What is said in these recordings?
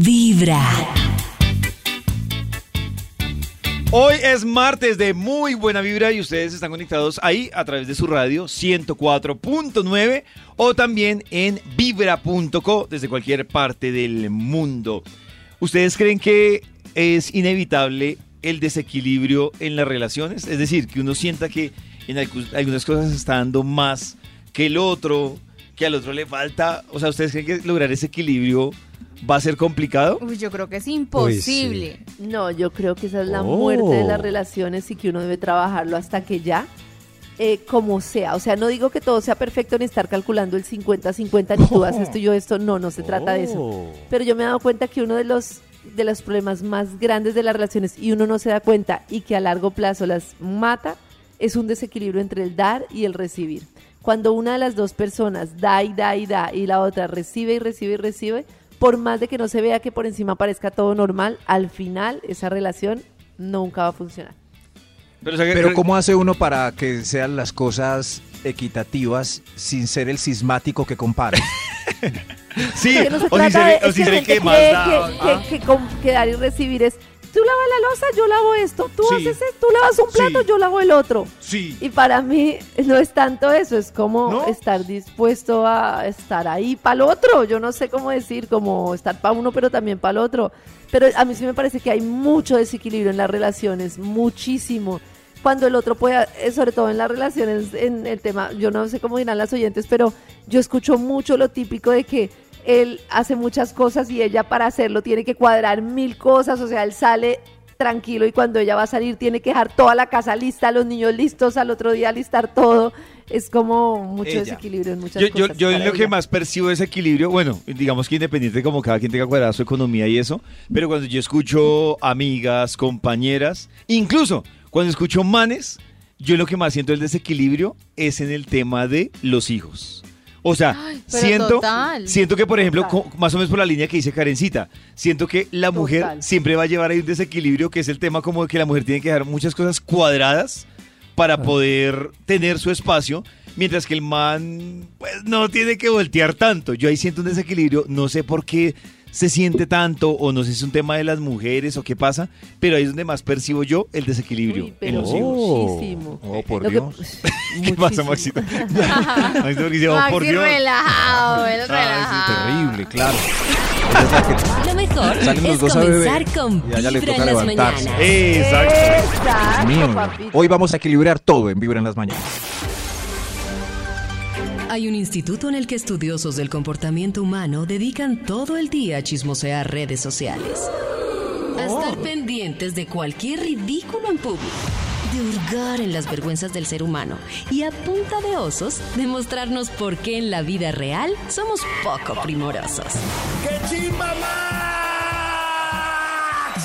Vibra. Hoy es martes de muy buena vibra y ustedes están conectados ahí a través de su radio 104.9 o también en vibra.co desde cualquier parte del mundo. ¿Ustedes creen que es inevitable el desequilibrio en las relaciones? Es decir, que uno sienta que en algu- algunas cosas está dando más que el otro, que al otro le falta. O sea, ¿ustedes creen que lograr ese equilibrio va a ser complicado? Uy, yo creo que es imposible. No, yo creo que esa es la Oh. muerte de las relaciones y que uno debe trabajarlo hasta que ya, eh, como sea. O sea, no digo que todo sea perfecto ni estar calculando el 50-50, ni tú haces esto y yo esto. No, no se trata de eso. Oh. Pero yo me he dado cuenta que uno de los, de los problemas más grandes de las relaciones y uno no se da cuenta y que a largo plazo las mata es un desequilibrio entre el dar y el recibir. Cuando una de las dos personas da y da y da y la otra recibe y recibe y recibe, por más de que no se vea que por encima parezca todo normal, al final esa relación nunca va a funcionar. Pero, o sea, que- Pero ¿cómo hace uno para que sean las cosas equitativas sin ser el sismático que compara? Sí, no se o si se de ve- o si que se que que dar y recibir es tú lavas la losa, yo lavo esto, tú Sí. haces esto, tú lavas un plato, Sí. yo lavo el otro. Sí. Y para mí no es tanto eso, es como ¿No? estar dispuesto a estar ahí para el otro. Yo no sé cómo decir, como estar para uno, pero también para el otro. Pero a mí sí me parece que hay mucho desequilibrio en las relaciones, muchísimo. Cuando el otro puede, eh, sobre todo en las relaciones, en el tema, yo no sé cómo dirán las oyentes, pero yo escucho mucho lo típico de que él hace muchas cosas y ella para hacerlo tiene que cuadrar mil cosas, o sea, él sale tranquilo y cuando ella va a salir tiene que dejar toda la casa lista, los niños listos, al otro día listar todo. Es como mucho Ella. desequilibrio en muchas Yo, yo, cosas. yo para lo que más percibo es equilibrio, bueno, digamos que independiente de cómo cada quien tenga cuadrada su economía y eso, pero cuando yo escucho amigas, compañeras, incluso cuando escucho manes, yo lo que más siento el desequilibrio es en el tema de los hijos. O sea, Ay, siento, total. siento que, por ejemplo, co- más o menos por la línea que dice Karencita, siento que la mujer Total. siempre va a llevar ahí un desequilibrio, que es el tema como de que la mujer tiene que dejar muchas cosas cuadradas para poder tener su espacio, mientras que el man pues no tiene que voltear tanto. Yo ahí siento un desequilibrio, no sé por qué se siente tanto o no sé si es un tema de las mujeres o qué pasa, pero ahí es donde más percibo yo el desequilibrio Uy, en pero los hijos. muchísimo. Oh, por Lo que- Dios. ¿Qué pasa. Maxito? Maxito, dice, oh, por Dios. relajado. Terrible, claro. Lo mejor Salen los es dos a beber comenzar con y a ella le Vibra en las levantarse. mañanas. Exacto. Exacto. Hoy vamos a equilibrar todo en Vibra en las mañanas. Hay un instituto en el que estudiosos del comportamiento humano dedican todo el día a chismosear redes sociales. A estar pendientes de cualquier ridículo en público. De hurgar en las vergüenzas del ser humano. Y a punta de osos, demostrarnos por qué en la vida real somos poco primorosos.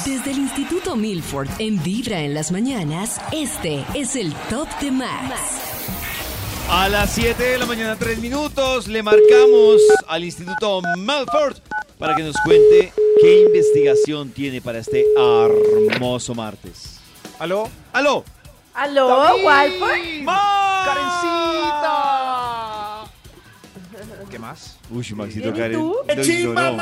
Desde el Instituto Milford en Vibra en las mañanas, este es el Top de Max. A las 7 de la mañana, 3 minutos, le marcamos al Instituto Melford para que nos cuente qué investigación tiene para este hermoso martes. ¿Aló? ¡Aló! ¿Aló, Walford? ¡Karencita! ¿Qué más? Uy, Maxito Bien, ¿y Karen. ignoró.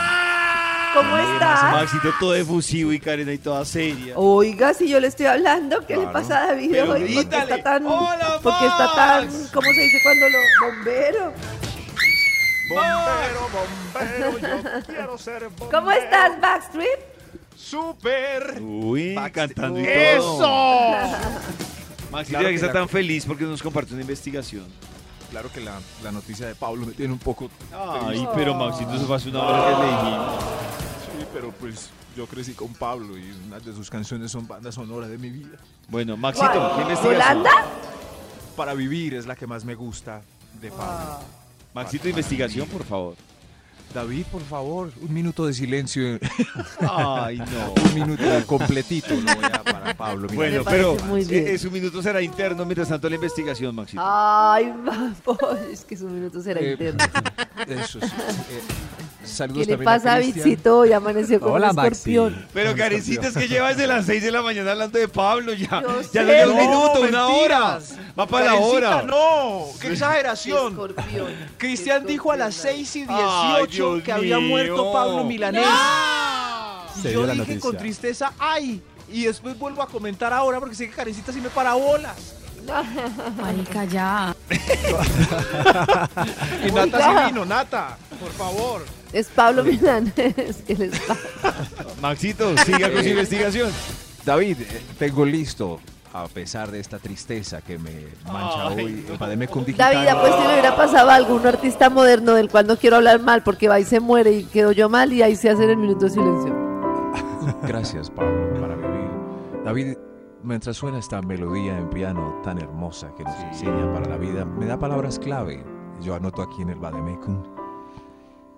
¿Cómo estás? Maxito todo efusivo y Karen ahí toda seria. Oiga, si yo le estoy hablando, ¿qué le pasa a David Pero hoy? ¿Por qué grítale. está tan, ¡Hola, por qué está tan, cómo se dice cuando lo bombero? Bombero, bombero, yo quiero ser bombero. ¿Cómo estás, Backstreet? ¡Súper! Uy, Backstreet. cantando y todo. ¡Eso! Maxito Claro que está la- tan feliz porque nos comparte una investigación. Claro que la, la noticia de Pablo me tiene un poco... Ay, pero Maxito, eso fue hace una hora que le dijimos. Sí, pero pues yo crecí con Pablo y una de sus canciones son banda sonora de mi vida. Bueno, Maxito, ¿Cuál? ¿qué investigación? ¿Yolanda? Para vivir es la que más me gusta de Pablo. Maxito, investigación, por favor. David, por favor, un minuto de silencio. Ay, no. un minuto completito lo voy a para Pablo. mira. Bueno, pero eh, eh, su minuto será interno mientras tanto la investigación, Maxito. Ay, vamos, es que su minuto será Eh, interno. Eso sí. Eh, saludos ¿Qué le pasa a. Vicito? Hoy amaneció con Hola, un escorpión. Maxi. Pero Karencita, es que lleva desde las 6 de la mañana hablando de Pablo ya. Yo ya no lleva un minuto, una hora. mentiras. Va para la hora. no! ¡Qué Qué exageración! escorpión. Cristian dijo a las escorpión, 6 y Ay, 18 Dios que había mío. muerto Pablo Milanés. Se yo dio dije noticia. con tristeza, ay, y después vuelvo a comentar ahora porque sé que Karencita sí me para bolas. Marica, ya. Y Nata sí vino, Nata, por favor. Es Pablo Milanés que les va. Maxito, siga con su investigación. David, eh, tengo listo, a pesar de esta tristeza que me mancha Ay, hoy, no. el Bademecum Digital. David, pues si me hubiera pasado algo, un artista moderno del cual no quiero hablar mal porque va y se muere y quedo yo mal y ahí se hace el minuto de silencio. Gracias, Pablo, para vivir. David, mientras suena esta melodía en piano tan hermosa que nos enseña para la vida, me da palabras clave. Yo anoto aquí en el Bademecum.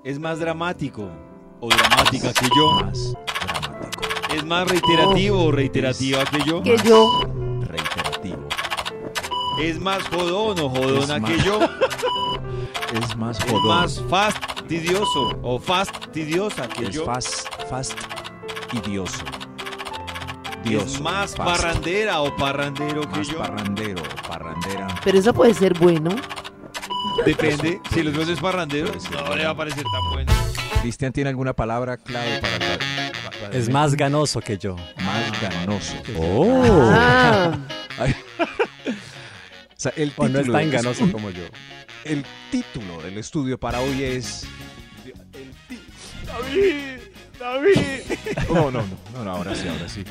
Es más dramático o dramática que yo. Más dramático, Es más reiterativo o reiterativa que yo. Que yo, reiterativo. Es más jodón o jodona Es que más yo. Es más Es jodón. más fastidioso o fastidiosa que es yo. fast, fast, Dioso, es más parrandera o parrandero que Más yo. parrandero, parrandera. pero eso puede ser bueno. Depende. Si los dos es parrandero, no bueno. le va a parecer tan bueno. Cristian, ¿tiene alguna palabra clave para Bademecum? Es más ganoso que yo. Más ganoso. Oh. Ah, Ay. O sea, el O no es título tan ganoso como yo. El título del estudio para hoy es. el David, David. No, no, no, no, no, ahora sí, ahora sí.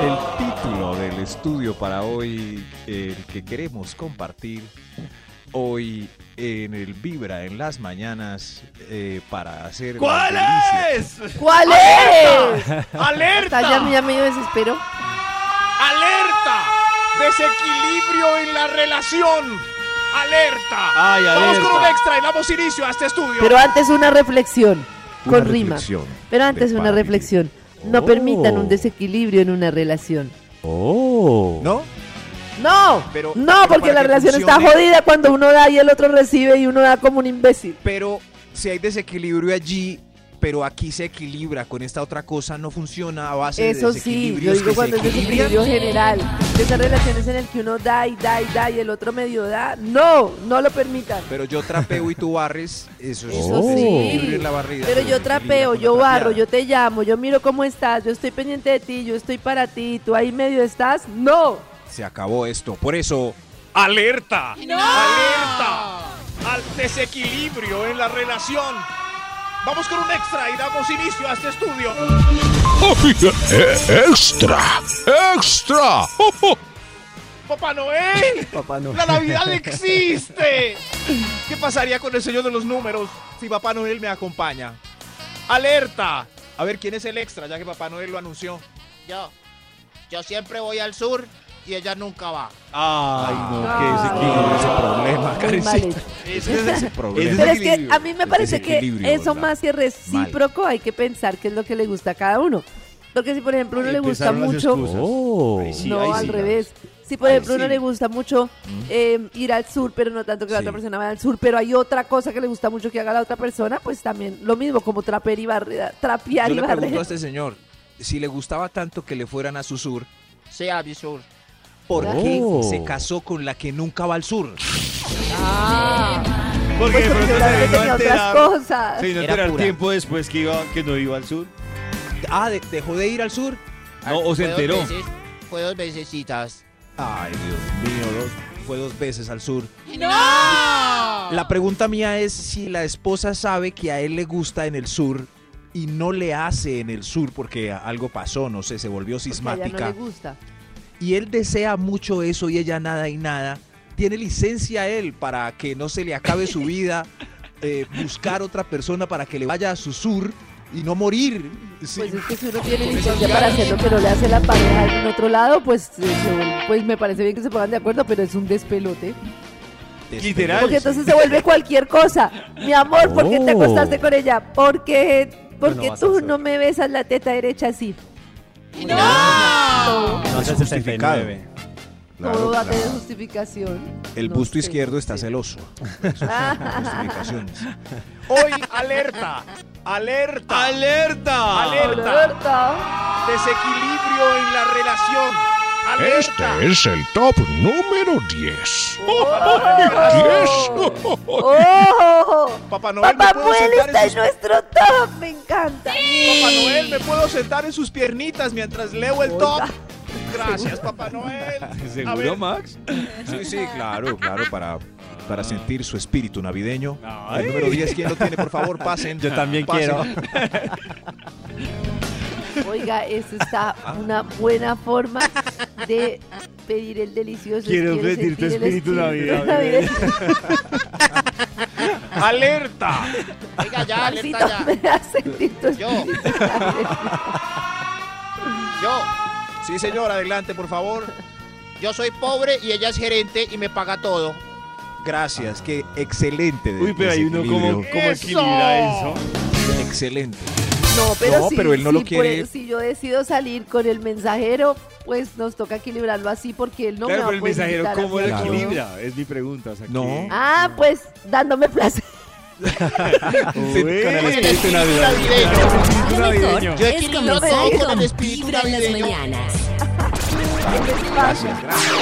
El título del estudio para hoy, el que queremos compartir hoy en el Vibra en las mañanas eh, para hacer. ¿Cuál es? ¿Cuál es? ¡Alerta! Está, ya, ya me dio desespero. ¡Alerta! ¡Desequilibrio en la relación! ¡Alerta! Ay, Vamos con un extra y damos inicio a este estudio. Pero antes una reflexión con rima. Pero antes una reflexión. No Oh. permitan un desequilibrio en una relación. Oh. ¿No? No, Pero- no, pero porque la relación está jodida cuando uno da y el otro recibe y uno da como un imbécil. Pero si hay desequilibrio allí, pero aquí se equilibra con esta otra cosa, no funciona a base de Eso sí, desequilibrios yo digo cuando es desequilibrio general. De esas relaciones en las que uno da y da y da y el otro medio da. No, no lo permitan. Pero yo trapeo y tú barres, eso sí. la barrida. Pero yo trapeo, yo barro, yo te llamo, yo miro cómo estás, yo estoy pendiente de ti, yo estoy para ti, tú ahí medio estás. No. Se acabó esto. Por eso, ¡alerta! ¡Alerta! Al desequilibrio en la relación. Vamos con un extra y damos inicio a este estudio. Extra, extra. ¡Papá Noel! Papá no. ¡La Navidad existe! ¿Qué pasaría con el Señor de los Números si Papá Noel me acompaña? ¡Alerta! A ver, ¿quién es el extra? Ya que Papá Noel lo anunció. Yo. Yo siempre voy al sur y ella nunca va. Ay, no, qué desequilibrio. Ese problema. Ese es Ese problema. Pero es que a mí me parece que eso ¿verdad? más que recíproco hay que pensar qué es lo que le gusta a cada uno. Porque si por ejemplo uno Ahí le gusta mucho. Oh. Sí, no al sí. revés. Si por ejemplo uno le gusta mucho eh, ir al sur, pero no tanto que la otra persona vaya al sur, pero hay otra cosa que le gusta mucho que haga la otra persona, pues también lo mismo como trapear y barrer, trapear Yo y le pregunto a barrer. este señor si le gustaba tanto que le fueran a su sur, Sí, a mi sur. ¿Por Oh. qué se casó con la que nunca va al sur? Ah, Porque pues de porque pronto se seguramente vino a tenía otras enterar, cosas. se vino a Era enterar pura. tiempo después que, iba, que no iba al sur. Ah, de- dejó de ir al sur. No, o se Fue dos enteró. veces- Fue dos vecesitas. Ay, Dios mío, dos- fue dos veces al sur. ¡No! La pregunta mía es si la esposa sabe que a él le gusta en el sur y no le hace en el sur porque algo pasó, no sé, se volvió Porque a ella no le gusta. Y él desea mucho eso y ella nada y nada. Tiene licencia él para que no se le acabe su vida, eh, buscar otra persona para que le vaya a su sur y no morir. Sí. Pues es que si uno tiene licencia para ganas. hacer lo que no le hace la pareja en otro lado, pues, eh, pues me parece bien que se pongan de acuerdo, pero es un despelote. Literal. Porque entonces se vuelve cualquier cosa. Mi amor, ¿por qué te Oh. acostaste con ella? Porque, porque a tú no me besas la teta derecha así. ¡No! No, No hace 69. Claro, todo va a tener justificación. El No busto sé, izquierdo no está sé. celoso. Ah, Justificaciones. Hoy, alerta, alerta, ¡Alerta! Alerta. Alerta. desequilibrio en la relación. Este es el top número 10. ¡10! ¡Oh! Papá Noel, Papá ¿me puedo Noel sentar está en nuestro top, me encanta. Papá Noel, ¿me puedo sentar en sus piernitas mientras leo el top? Gracias, Papá Noel. ¿Seguro. Max? Sí, sí, claro, claro, para, para sentir su espíritu navideño. Ay. El número 10, ¿quién lo tiene? Por favor, pasen. Yo también Pasen. quiero. Oiga, eso está una buena forma de pedir el delicioso. Quiero pedir tu sentir el espíritu navideño. ¡Alerta! Oiga, ya, alerta ya. me da sentir tu Yo. espíritu. Yo, Sí, señor, adelante, por favor. yo soy pobre y ella es gerente y me paga todo. Gracias, qué excelente. Uy, pero hay uno como, como equilibra eso. Excelente. No, pero, No, si, pero él no lo quiere. si yo decido salir con el mensajero, pues nos toca equilibrarlo así porque él no me claro, va pero el mensajero, ¿cómo lo equilibra? Es mi pregunta. o sea, No. que- Ah, pues dándome placer. Yo es equilibro comenzar todo con el espíritu Vibra en las navideño. mañanas. Gracias, gracias.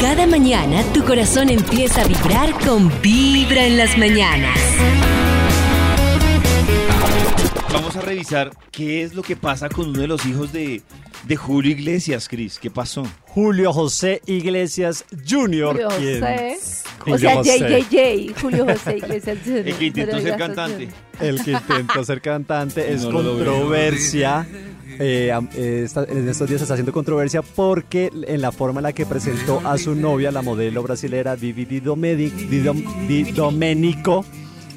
Cada mañana tu corazón empieza a vibrar con Vibra en las mañanas. Vamos a revisar qué es lo que pasa con uno de los hijos de, de Julio Iglesias, Cris. ¿Qué pasó? Julio José Iglesias Jr. Julio ¿quién? José. O Julio sea, José. JJJ, Julio José Iglesias. El que intentó ser cantante. El que intentó ser cantante es No controversia. Eh, eh, en estos días está haciendo controversia porque en la forma en la que presentó a su novia, la modelo brasilera Vivi Di Domenico,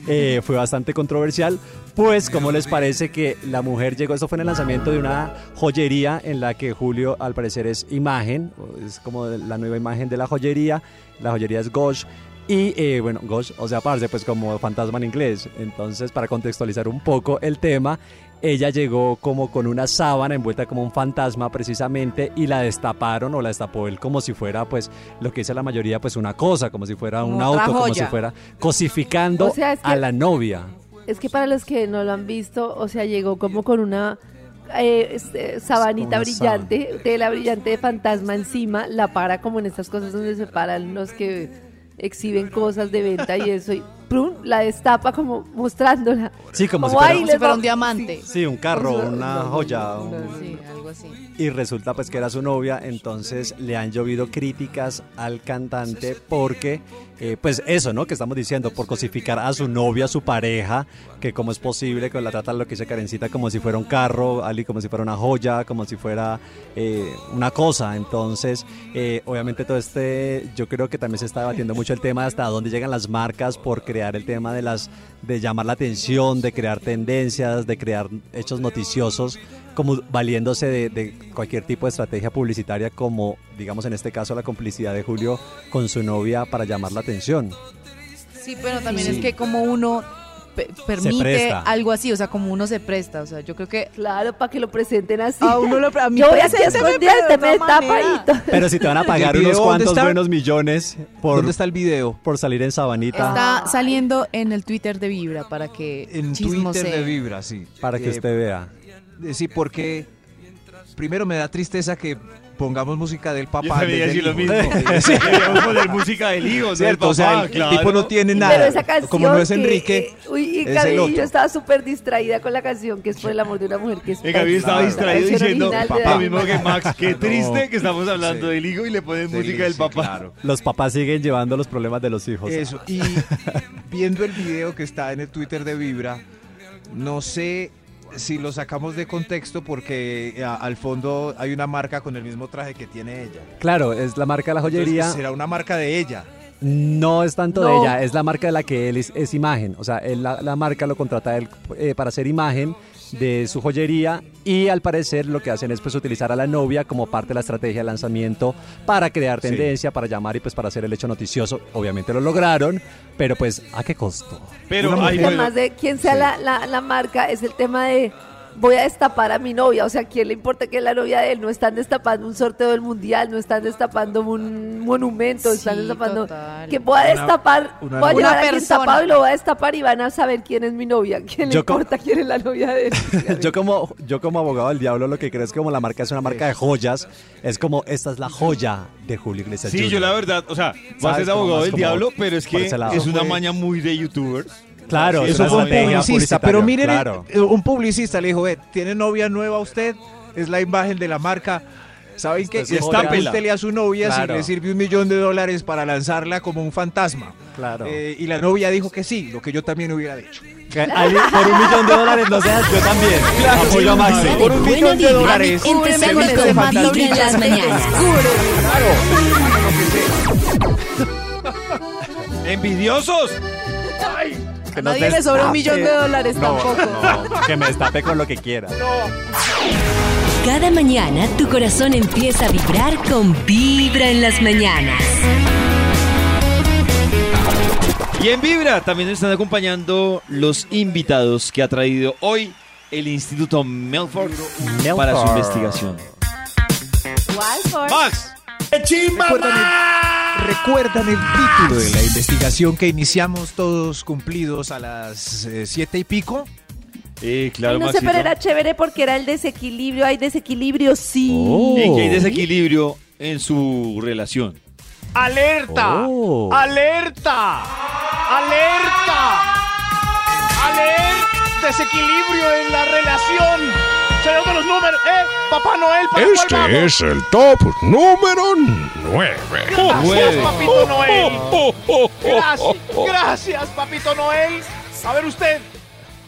eh, fue bastante controversial. Pues, ¿cómo les parece que la mujer llegó? Esto fue en el lanzamiento de una joyería en la que Julio, al parecer, es imagen, es como la nueva imagen de la joyería. La joyería es Gosh. Y eh, bueno, Gosh, o sea, parce, pues como fantasma en inglés. Entonces, para contextualizar un poco el tema, ella llegó como con una sábana envuelta como un fantasma precisamente y la destaparon o la destapó él como si fuera pues lo que dice la mayoría pues una cosa, como si fuera un otra auto, como si fuera cosificando O sea, es que- a la novia. Es que para los que no lo han visto, o sea, llegó como con una eh, este, sabanita Una brillante, tela brillante de fantasma encima, la para como en estas cosas donde se paran los que exhiben cosas de venta y eso, y ¡prum! la destapa como mostrándola. Sí, como, si Como, fuera, "Ay, Como les si fuera un diamante. sí, un carro, Una- joya. un- Sí, algo así. Y resulta pues que era su novia, entonces le han llovido críticas al cantante porque, eh, pues eso, ¿no? Que estamos diciendo, por cosificar a su novia, a su pareja, que cómo es posible que la trata lo que dice Karencita como si fuera un carro, Ali como si fuera una joya, como si fuera eh, una cosa. Entonces, eh, obviamente todo este, yo creo que también se está debatiendo mucho el tema de hasta dónde llegan las marcas por crear el tema de las, de llamar la atención, de crear tendencias, de crear hechos noticiosos como valiéndose de, de cualquier tipo de estrategia publicitaria como digamos en este caso la complicidad de Julio con su novia para llamar la atención. Sí, pero también Sí. es que como uno pe- permite algo así, o sea, como uno se presta, o sea, yo creo que Claro, para que lo presenten así. a uno lo a mí Yo voy de usted me tapa. Pero si te van a pagar ¿Y el video unos cuantos buenos millones por, ¿Dónde está el video? por salir en sabanita Está saliendo en el Twitter de Vibra para que En. Twitter de Vibra, sí. para que Eh, usted vea. Eh, Sí, porque primero me da tristeza que pongamos música del Yo papá. vez decir lo mismo. Sí, poner música del hijo, ¿no? Cierto, del o sea, papá, el, claro. tipo no tiene Pero nada. esa canción Como no es que, Enrique, eh, uy, y es Gaby, el otro. yo estaba súper distraída con la canción que es por el amor de una mujer que es Eh, Gaby estaba Claro. distraído La versión diciendo lo mismo que Max. Qué No. triste que estamos hablando Sí. del hijo y le ponen Sí, música del papá. claro. Los papás siguen llevando los problemas de los hijos. Eso, y viendo el video que está en el Twitter de Vibra, no sé si lo sacamos de contexto porque eh, a- al fondo hay una marca con el mismo traje que tiene ella. Claro, es la marca de la Entonces, joyería. será una marca de ella. No es tanto de No. ella, es la marca de la que él es, es imagen. O sea, él, la, la marca lo contrata él eh, para hacer imagen de su joyería y al parecer lo que hacen es pues utilizar a la novia como parte de la estrategia de lanzamiento para crear Sí. tendencia, para llamar y pues para hacer el hecho noticioso. Obviamente lo lograron, pero pues ¿a qué costo? Pero, Además de quién sea Sí. la, la, la marca, es el tema de voy a destapar a mi novia. O sea, ¿a quién le importa que es la novia de él? No están destapando un sorteo del mundial, no están destapando un monumento, están destapando. total. Que voy a Una- destapar, una- voy a Una llevar a alguien tapado y lo voy a destapar y van a saber quién es mi novia. ¿Quién le Yo importa quién es la novia de él? Yo como, yo como abogado del diablo lo que creo es que como la marca es una marca de joyas, es como esta es la joya de Julio Iglesias Sí, Jr. yo la verdad, o sea, vas a ser abogado del diablo, pero es que es una Fue- maña muy de youtubers. Claro, Sí, es Eso fue un publicista, pero miren, claro. eh, un publicista le dijo, "Ve, tiene novia nueva usted, es la imagen de la marca. ¿Saben qué? Usted es Está joya. a su novia Claro. si le sirve un millón de dólares para lanzarla como un fantasma. Claro. Eh, y la novia dijo que sí, lo que yo también hubiera dicho. Alguien por un millón de dólares no seas yo también. Apoyo a Maxi. Por un millón de dólares. Con Vibra en las mañanas. ¡Envidiosos! Que nos nadie le sobra un millón de dólares No, tampoco. no, que me destape con lo que quiera. Cada mañana tu corazón empieza a vibrar con Vibra en las mañanas. Y en Vibra también nos están acompañando los invitados que ha traído hoy el Instituto Melford para su investigación. Max, ¿Recuerdan el, recuerdan el título de la investigación que iniciamos todos cumplidos a las eh, siete y pico? eh, claro, no sé, Maxito. pero era chévere porque era el desequilibrio. Hay desequilibrio, sí. Oh. En que hay desequilibrio en su relación. ¡Alerta! Oh. ¡Alerta! ¡Alerta! ¡Alerta! Desequilibrio en la relación. Señor de los números, ¿eh? Papá Noel, ¿para cuál Este vamos? es el top número 9. Gracias. Papito Noel. Gracias, gracias, Papito Noel. A ver usted.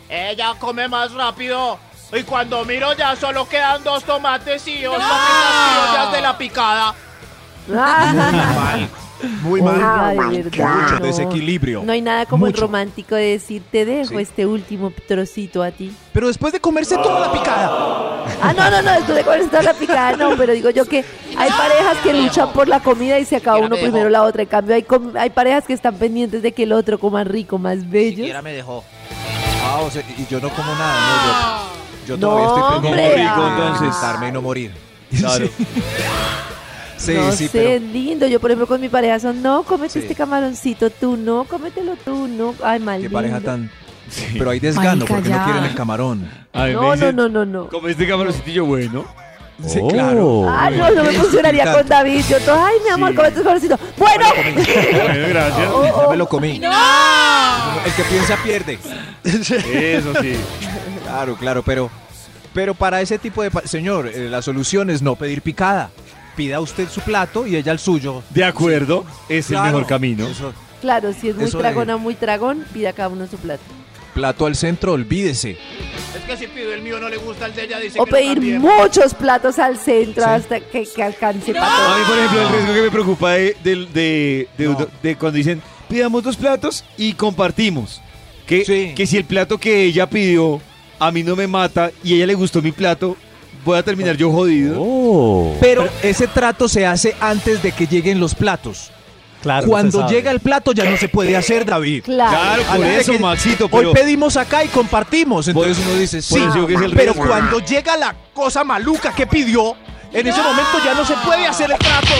Ella come más rápido. Y cuando miro ya solo quedan dos tomates y dos papitas criollas de la picada. Ah, Muy mal. de verdad, Mucho no. desequilibrio. No hay nada como el Mucho. romántico de decir, te dejo Sí. este último trocito a ti. Pero después de comerse toda la picada. Ah, no, no, no, esto de comer toda la picada, no, pero digo yo que hay parejas que luchan por la comida y se acaba Siquiera uno me dejó. primero la otra. En cambio, hay, com- hay parejas que están pendientes de que el otro coma rico, más bello. Siquiera me dejó. Ah, o sea, y yo no como nada, no, yo, yo No, todavía estoy hombre, pendiente rico, de entonces. sentarme y no morir. Claro. Sí, no sí, sé, pero es lindo. Yo, por ejemplo, con mi pareja son, no, cómete Sí. este camaroncito tú, no, cómetelo tú, no. Ay, mal qué lindo. pareja tan... Pero hay desgano Marica, porque no ya. quieren el camarón. A mí me No, no, no, no, no. Como este camaroncitillo bueno. Sí, Oh. claro. Ah, no, no me funcionaría con David. Yo todo, ay, mi amor, Sí. cómete tu camaroncito. Bueno. Bueno, gracias. Oh, Ya oh. me lo comí. El que piensa pierde. Eso sí. Claro, claro, pero, pero para ese tipo de... Señor, eh, la solución es no pedir picada. Pida usted su plato y ella el suyo. De acuerdo, es el mejor camino. Eso, Claro, si es muy tragona, muy tragón, pida cada uno su plato. plato al centro, olvídese. Es que si pido el mío no le gusta el de ella, dice O que pedir muchos platos al centro Sí. hasta que, que alcance para A mí, por ejemplo, el riesgo que me preocupa de, de- de- de- No. de cuando dicen pidamos dos platos y compartimos. Que, Sí. que si el plato que ella pidió a mí no me mata y a ella le gustó mi plato, voy a terminar yo jodido. Oh. Pero ese trato se hace antes de que lleguen los platos. Claro, Cuando llega el plato ya no se puede hacer, David. Claro. Claro, por eso, que- Maxito, Hoy pedimos acá y compartimos. Entonces uno dice, sí, eso digo que es el pero cuando llega la cosa maluca que pidió, en ese momento ya no se puede hacer el trato.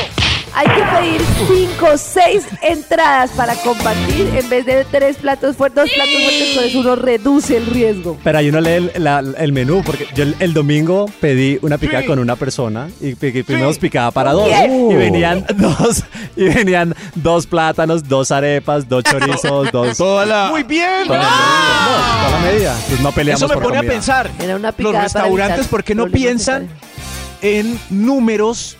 Hay que pedir cinco o seis entradas para compartir en vez de tres platos fuertes, dos platos fuertes, eso uno reduce el riesgo. Pero ahí uno lee el, la- el menú, porque yo el, el domingo pedí una picada con una persona y pedí primero picada para dos. Y venían dos, y venían dos plátanos, dos arepas, dos chorizos, dos. toda la... Muy bien. Toda la medida. No, toda la medida. Pues no peleamos Eso me por pone a comida. pensar. Era una Los picada para restaurantes, evitar ¿por qué no problemas piensan en números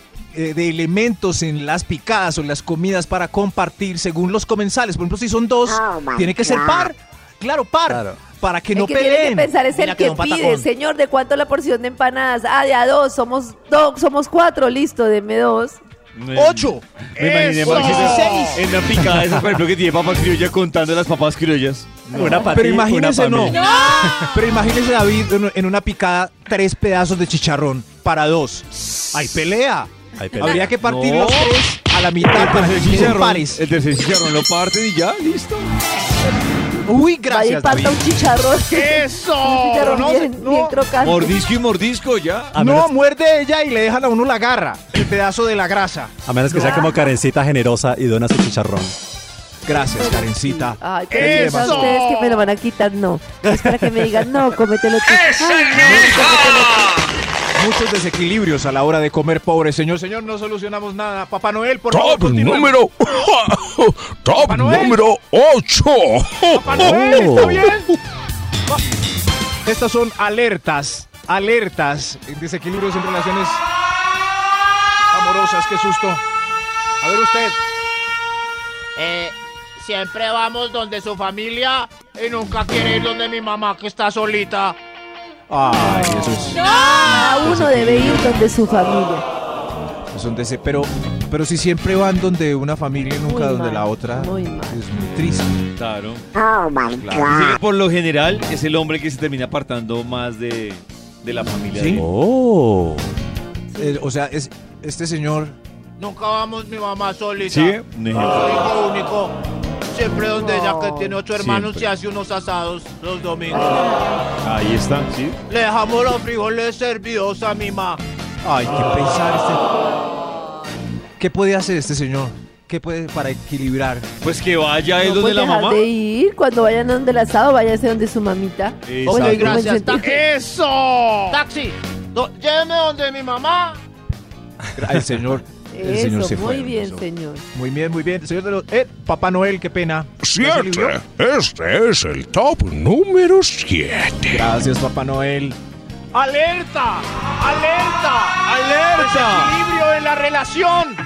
de elementos en las picadas o en las comidas para compartir según los comensales? Por ejemplo, si son dos, tiene que ser par. Claro, par. Claro. Para que El no que tiene que peleen. pensar es Mira el que pide, Patacón. señor, ¿de cuánto la porción de empanadas? Ah, de a dos, somos dos, somos cuatro, listo, deme dos. Ocho. Me imaginé en una picada esa, por ejemplo, que tiene papa criolla contando las papas criollas. Una para Pero imagínese, una no. mí. Pero imagínese, David, en- en una picada, tres pedazos de chicharrón para dos. ¡Hay pelea! Habría que partir No. los tres a la mitad para que El queden chicharrón, pares. el tercer chicharrón lo parten y ya, listo. Uy, Vaya y gracias, parta David. un chicharrón. ¡Eso! Un chicharrón No, bien, no. bien crocante. Mordisco y mordisco ya. A no, menos, muerde ella y le dejan a uno la garra, el pedazo de la grasa. a menos que sea como Karencita generosa y dona su chicharrón. Gracias, Karencita. Ay, si ¡Eso! ustedes que me lo van a quitar, no. Es para que me digan, no, cómetelo tú. Ay, no, cómetelo tú. Muchos desequilibrios a la hora de comer, pobre señor. Señor, no solucionamos nada. Papá Noel, por favor, Top número. Top Papá Noel. número 8. Papá Noel, ¿está bien? Estas son alertas, alertas, desequilibrios en relaciones amorosas. Qué susto. A ver usted. Eh, siempre vamos donde su familia y nunca quiere ir donde mi mamá que está solita. Ay, eso es, Cada uno debe ir donde su familia. es un dese- pero, pero si siempre van donde una familia y nunca Muy donde mal, la otra, muy mal. es muy triste. Claro. Oh my que por lo general es el hombre que se termina apartando más de, de la familia. ¿Sí? de él. Oh. Eh, o sea, es este señor Nunca vamos mi mamá solita. ¿Sí? Un ejemplo. Ah, hijo único. Siempre donde ella que No. tiene ocho hermanos Siempre. se hace unos asados los domingos. Ahí está, ¿sí? Le dejamos los frijoles servidos a mi mamá. Ay, qué pensar este. ¿Qué puede hacer este señor? ¿Qué puede para equilibrar? Pues que vaya él No donde la dejar mamá. de ir. Cuando vayan donde el asado, váyase donde su mamita. Exacto. Como Gracias, en taxi. ¡Eso! Taxi, do- lléveme donde mi mamá. El señor, el señor Eso, se muy fue. bien, Eso. señor. Muy bien, muy bien. Señor de los. Eh, Papá Noel, qué pena. ¿Ya se 7. libró? Este es el top número 7. Gracias, Papá Noel. ¡Alerta! ¡Alerta! ¡Alerta! ¡Desequilibrio en la relación!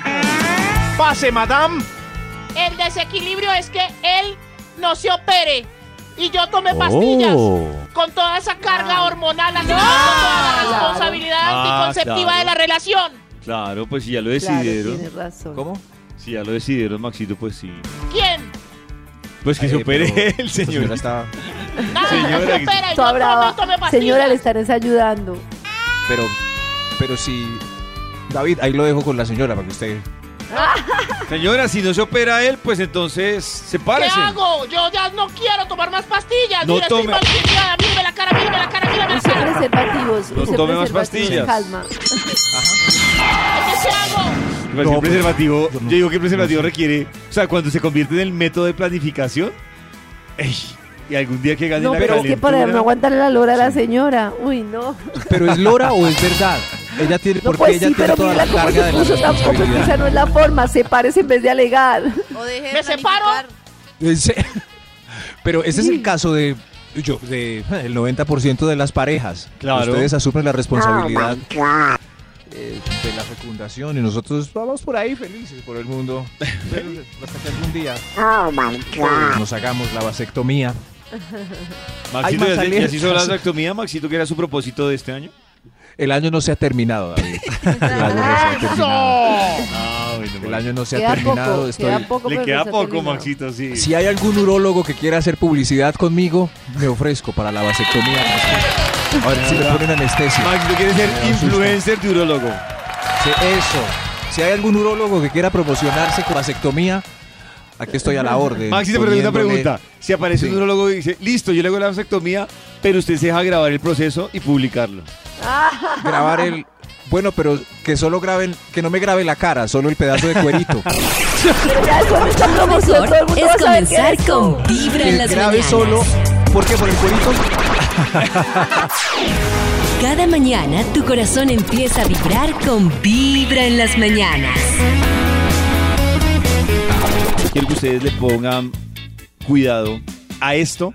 Pase, madame. El desequilibrio es que él no se opere y yo tome pastillas. Oh. Con toda esa carga hormonal, asumiendo toda la responsabilidad Ah, anticonceptiva claro. de la relación. Claro, pues si ya lo Claro, decidieron. tienes razón. ¿Cómo? Si ya lo decidieron, Maxito, pues sí. ¿Quién? Pues que Eh, se opere pero el señor. señora está. Nada, Señora, Toda yo brava. Señora, le estarás ayudando. Pero, pero si. David, ahí lo dejo con la señora para que usted. Señora, si no se opera él, pues entonces ¿Qué sepárese. hago? Yo ya no quiero tomar más pastillas. No Mira, estoy tome. malcriada. Mírame la cara, mírame la cara, mírame la Use cara. preservativos. No use tome más pastillas. Calma. ¿Qué hago? Pues No, el pues, preservativo, yo no- yo digo que el preservativo no sé. requiere, o sea, cuando se convierte en el método de planificación, ey, y algún día que gane No, la pero es que para calentura, no aguantarle la lora a la señora. Uy, no. ¿Pero es Lora o es verdad? Ella tiene. No, porque pues ella sí, tiene pero toda mira la cómo carga se de la tampoco, esa no es la forma. Sepárese en vez de alegar. O deje de ¿Me separo? se- Pero ese es el caso de. Yo, de el 90% de las parejas. Claro. Ustedes asumen la Oh responsabilidad eh, de la fecundación y nosotros vamos por ahí felices por el mundo. Hasta que algún día Oh my God. nos hagamos la vasectomía. Maxito, Hay ¿ya más se- ¿ya se hizo la vasectomía, Maxito, que era su propósito de este año? El año no se ha terminado, David. El año no se ha terminado. El año no se ha terminado. Estoy... queda poco, Le queda poco. Maxito, sí. Si hay algún urólogo que quiera hacer publicidad conmigo, me ofrezco para la vasectomía. A ver si me ponen anestesia. Maxito quiere ser Me da un susto. influencer de urólogo. Sí, eso. Si hay algún urólogo que quiera promocionarse con vasectomía, aquí estoy a la orden. Maxito, pero tengo una pregunta. Si aparece Sí. un urólogo y dice, listo, yo le hago la vasectomía, pero usted se deja grabar el proceso y publicarlo. Grabar el. Bueno, pero que solo graben, que no me grabe la cara, solo el pedazo de cuerito. Promoción Mejor es comenzar es con Vibra Que en las grabe mañanas. solo. ¿Por qué? ¿Por el cuerito? Cada mañana tu corazón empieza a vibrar con Vibra en las mañanas. Quiero que ustedes le pongan cuidado a esto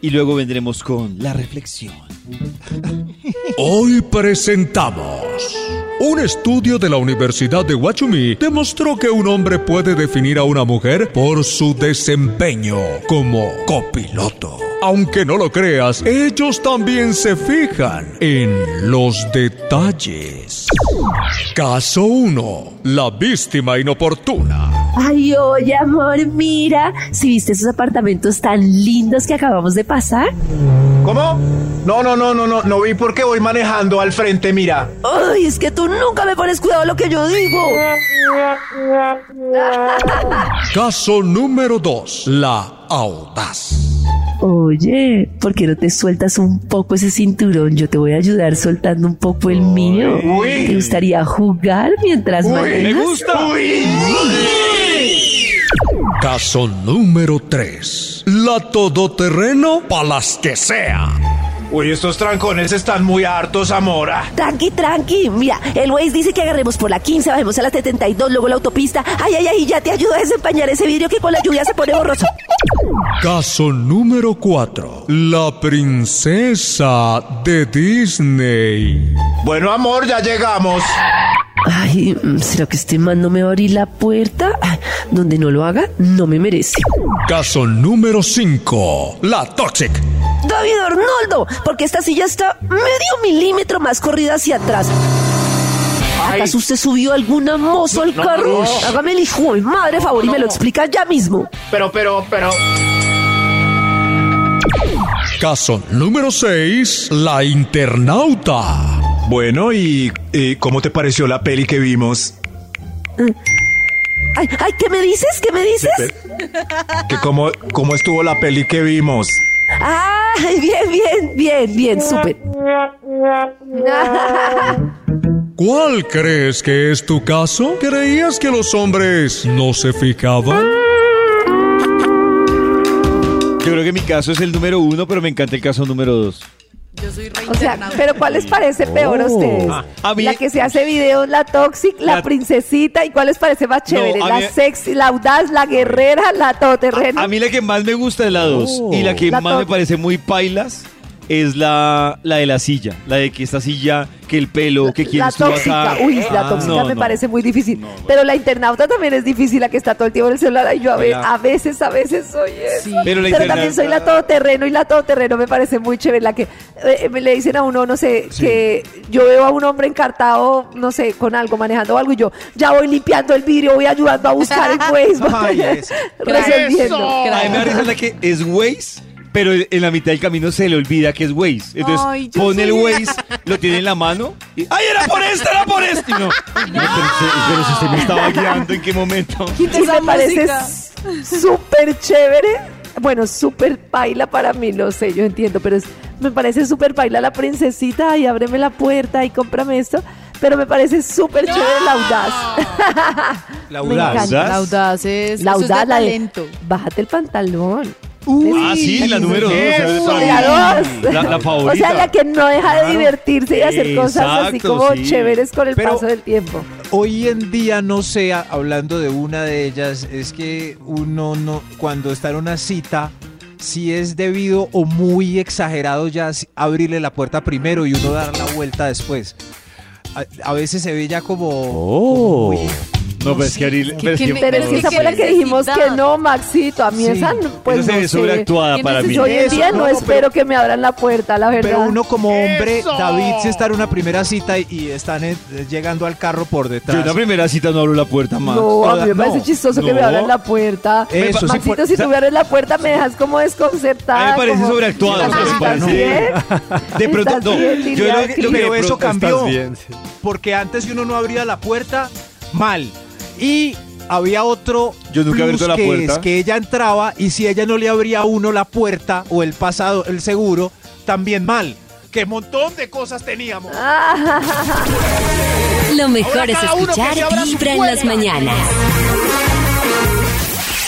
y luego vendremos con la reflexión. Hoy presentamos. Un estudio de la Universidad de Guachumí demostró que un hombre puede definir a una mujer por su desempeño como copiloto. Aunque no lo creas, ellos también se fijan en los detalles. Caso 1. La víctima inoportuna. Ay, oye, amor, mira, si viste esos apartamentos tan lindos que acabamos de pasar. ¿Cómo? No, no, no, no, no, no vi por qué voy manejando al frente, mira. Ay, es que tú nunca me pones cuidado a lo que yo digo. Caso número 2. La audaz. Oye, ¿por qué no te sueltas un poco ese cinturón? Yo te voy a ayudar soltando un poco el mío. Uy. ¿Te gustaría jugar mientras Uy, manejas? Me gusta. Caso número 3. La todoterreno para las que sea. Uy, estos trancones están muy hartos, Zamora. Tranqui, tranqui. Mira, el Waze dice que agarremos por la 15, bajemos a la 72, luego la autopista. Ay, ay, ay, ya te ayudo a desempañar ese vidrio que con la lluvia se pone borroso. Caso número 4. La princesa de Disney. Bueno, amor, ya llegamos. Ay, ¿será que este man no me va a abrir la puerta? Ay, donde no lo haga, no me merece. Caso número 5. La Toxic. David Arnoldo, porque esta silla está medio milímetro más corrida hacia atrás. ¿Acaso usted subió alguna mozo al no, carro? no. Hágame el hijo de madre favor y me lo explica ya mismo. Pero, pero, pero. Caso número 6. La internauta. Bueno, ¿y, y cómo te pareció la peli que vimos? Ay, ay, ¿qué me dices? ¿Qué me dices? Que cómo, ¿Cómo estuvo la peli que vimos? Ay, bien, bien, bien, bien, súper. ¿Cuál crees que es tu caso? ¿Creías que los hombres no se fijaban? Yo creo que mi caso es el número uno, pero me encanta el caso número dos. Yo soy re O sea, pero ¿cuál les parece peor a ustedes? Ah, a mí- la que se hace videos, la toxic, la, La- princesita, ¿y cuál les parece más chévere? a la mí- sexy, la audaz, la guerrera, la todoterreno. A mí la que más me gusta es la 2 y la que La más me top. parece muy pailas es la, la de la silla, la de que esta silla, que el pelo, que la quieres tú tóxica, uy, la Ah, tóxica no, me no. parece muy difícil. Pero la internauta también es difícil, la que está todo el tiempo en el celular. Y yo a, ve- La- a veces, a veces soy eso. Sí. Pero la Pero también soy la todoterreno y la todoterreno me parece muy chévere. La que eh, me le dicen a uno, no sé, que yo veo a un hombre encartado, no sé, con algo, manejando algo, y yo ya voy limpiando el vidrio, voy ayudando a buscar en Facebook, Ay, resolviendo. Eso. A mí me da risa la que es Waze, pero en la mitad del camino se le olvida que es Waze. Entonces Ay, yo pone el Waze, lo tiene en la mano y ¡ay, era por esto, era por esto! Y no, pero, si usted me estaba guiando, ¿en qué momento? Y me parece súper chévere. Bueno, súper paila para mí, no sé, yo entiendo, pero es- me parece súper paila la princesita y ábreme la puerta y cómprame esto. Pero me parece súper chévere la audaz. La Me audaz. encanta. La audaz es, La eso es de audaz, la de talento. bájate el pantalón. Ah, sí, la número dos. Eso. La dos. La, la favorita. O sea, la que no deja de Claro. divertirse y hacer cosas así como sí. chéveres con el Pero- paso del tiempo. Hoy en día, no sé, hablando de una de ellas, es que uno no, cuando está en una cita, si es debido o muy exagerado ya abrirle la puerta primero y uno dar la vuelta después. A, a veces se ve ya como... como muy- No, pero es que Ariel- pero es que que- me- Pero es que es esa que fue la que dijimos que no, Maxito. A mí Sí. esa no, pues Eso se no ve sé. sobreactuada ¿Quién para mí. Hoy en día no, no, espero pero- que me abran la puerta, la verdad. Pero uno como hombre, ¡Eso! David, si está en una primera cita y, y están eh, llegando al carro por Yo detrás. en la primera cita no abro la puerta más. no, a mí me Toda- parece no, chistoso que no. me abran la puerta. Eso, sí, Maxito, por- si tú me abres la puerta me dejas como desconcertada. A mí me parece como- sobreactuado, o sea, me ¿Estás parece- bien? De pronto, ¿Estás no. bien, Yo Lilian lo que- lo que Pero de eso pronto- cambió. Estás bien, sí. Porque antes si uno no abría la puerta, mal. Y había otro Yo nunca he abierto la que puerta. es que ella entraba y si ella no le abría a uno la puerta o el pasado, el seguro, también mal. ¡Qué montón de cosas teníamos! Lo mejor Ahora es cada uno que escuchar se abra su Vibra en las mañanas.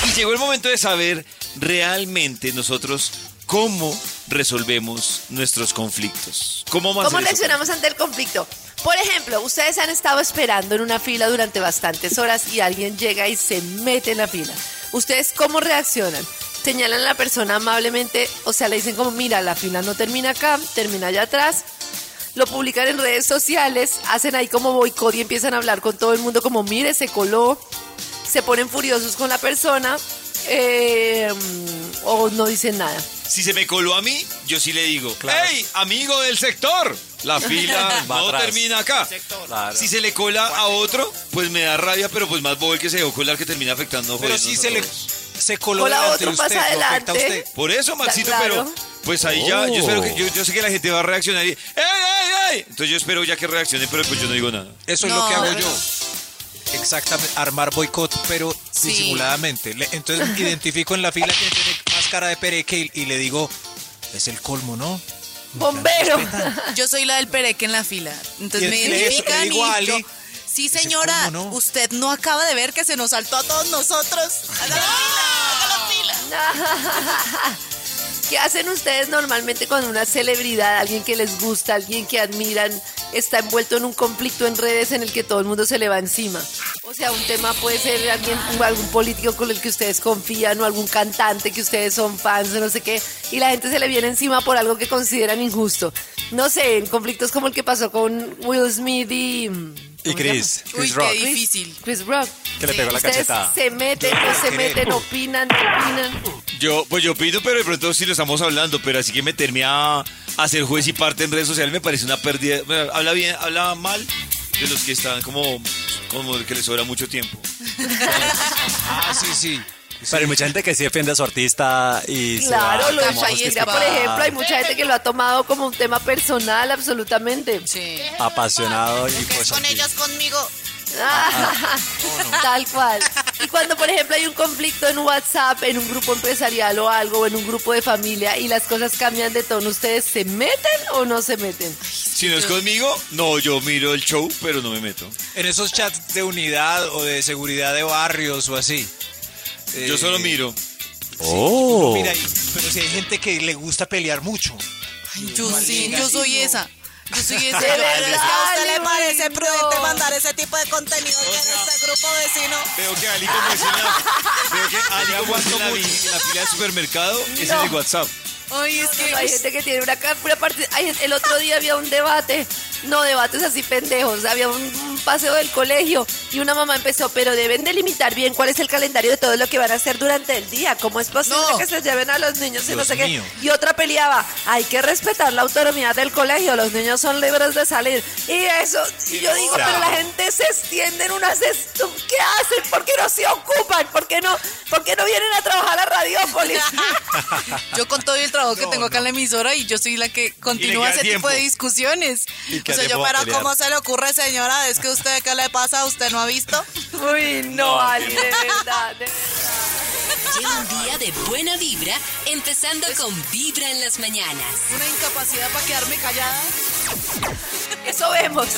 Y llegó el momento de saber realmente nosotros cómo resolvemos nuestros conflictos. ¿Cómo más ¿Cómo reaccionamos ante el conflicto? Por ejemplo, ustedes han estado esperando en una fila durante bastantes horas y alguien llega y se mete en la fila. ¿Ustedes cómo reaccionan? Señalan a la persona amablemente, o sea, le dicen como, mira, la fila no termina acá, termina allá atrás. Lo publican en redes sociales, hacen ahí como boicot y empiezan a hablar con todo el mundo como, mire, se coló. Se ponen furiosos con la persona eh, o no dicen nada. Si se me coló a mí, yo sí le digo, ¡Hey, amigo del sector! La fila no termina acá. Si se le cola a otro, pues me da rabia, pero pues más bobo el que se dejó colar que termina afectando. Pero si a se le, se coló Cola delante otro, de usted, pasa ¿lo afecta a adelante. usted? Por eso, Maxito, Claro. pero pues ahí ya, yo Oh. espero que, yo, yo sé que la gente va a reaccionar y ¡Ey, ey, ey! Entonces yo espero ya que reaccione, pero pues yo no digo nada. Eso es No, lo que hago yo. Exactamente, armar boicot, pero Sí. disimuladamente. Le- entonces identifico en la fila quién tiene más cara de pereque y, y le digo, es el colmo, ¿no? Bombero. Yo soy la del pereque en la fila. Entonces me identifican y yo, sí señora, usted no acaba de ver que se nos saltó a todos nosotros. Haga la fila, haga la fila. ¿Qué hacen ustedes normalmente con una celebridad, alguien que les gusta, alguien que admiran, está envuelto en un conflicto en redes en el que todo el mundo se le va encima? O sea, un tema puede ser alguien, algún político con el que ustedes confían o algún cantante que ustedes son fans o no sé qué, y la gente se le viene encima por algo que consideran injusto. No sé, en conflictos como el que pasó con Will Smith y... Y ¿cómo se Chris? Chris Uy, Rock. qué difícil. Chris Rock. Que le pegó la cachetada. se meten, no se meten, opinan, no opinan. Yo, pues yo opino, pero de pronto sí lo estamos hablando, pero así que meterme a, a ser juez y parte en redes sociales me parece una pérdida. Habla bien, habla mal de los que están como, como que les sobra mucho tiempo. Ah, sí, sí. Pero hay mucha gente que sí defiende a su artista y se Claro, lo de Shakira, por ejemplo, hay mucha gente que lo ha tomado como un tema personal, absolutamente. Sí. apasionado y pues Con ellos conmigo. Ah, Tal cual. Y cuando, por ejemplo, hay un conflicto en WhatsApp, en un grupo empresarial o algo, o en un grupo de familia, y las cosas cambian de tono, ¿ustedes se meten o no se meten? Si no es conmigo, no, yo miro el show, pero no me meto. En esos chats de unidad o de seguridad de barrios o así. Yo Eh, solo miro. Oh. Mira, pero si hay gente que le gusta pelear mucho. Yo sí, yo soy esa. Yo soy esa. De a usted verdad, le parece no. prudente mandar ese tipo de contenido que en este grupo vecino. Veo que Ali como es en la, veo que Ali como es en la, vi- en la fila de supermercado es en el WhatsApp. Ay, es que No, hay gente que tiene una, una parte. hay- el otro día había un debate, no debates así pendejos. Había un, un paseo del colegio y una mamá empezó, pero deben delimitar bien cuál es el calendario de todo lo que van a hacer durante el día. ¿Cómo es posible No. que se lleven a los niños y no sé mío. qué? Y otra peleaba, hay que respetar la autonomía del colegio. Los niños son libres de salir. Y eso, y yo digo, pero la gente se extiende en unas. est- ¿Qué hacen? ¿Por qué no se ocupan? ¿Por qué no, por qué no vienen a trabajar a Radiópolis? yo con todo el trabajo que tengo acá en la emisora y yo soy la que continúa ese tiempo. tipo de discusiones. Y que O sea, yo, pero. ¿cómo se le ocurre, señora? Es que usted, ¿qué le pasa? ¿Usted no ha visto? Uy, no, Ali, de verdad, de verdad. Lleva un día de buena vibra, empezando con Vibra en las mañanas. ¿Una incapacidad para quedarme callada? Eso vemos.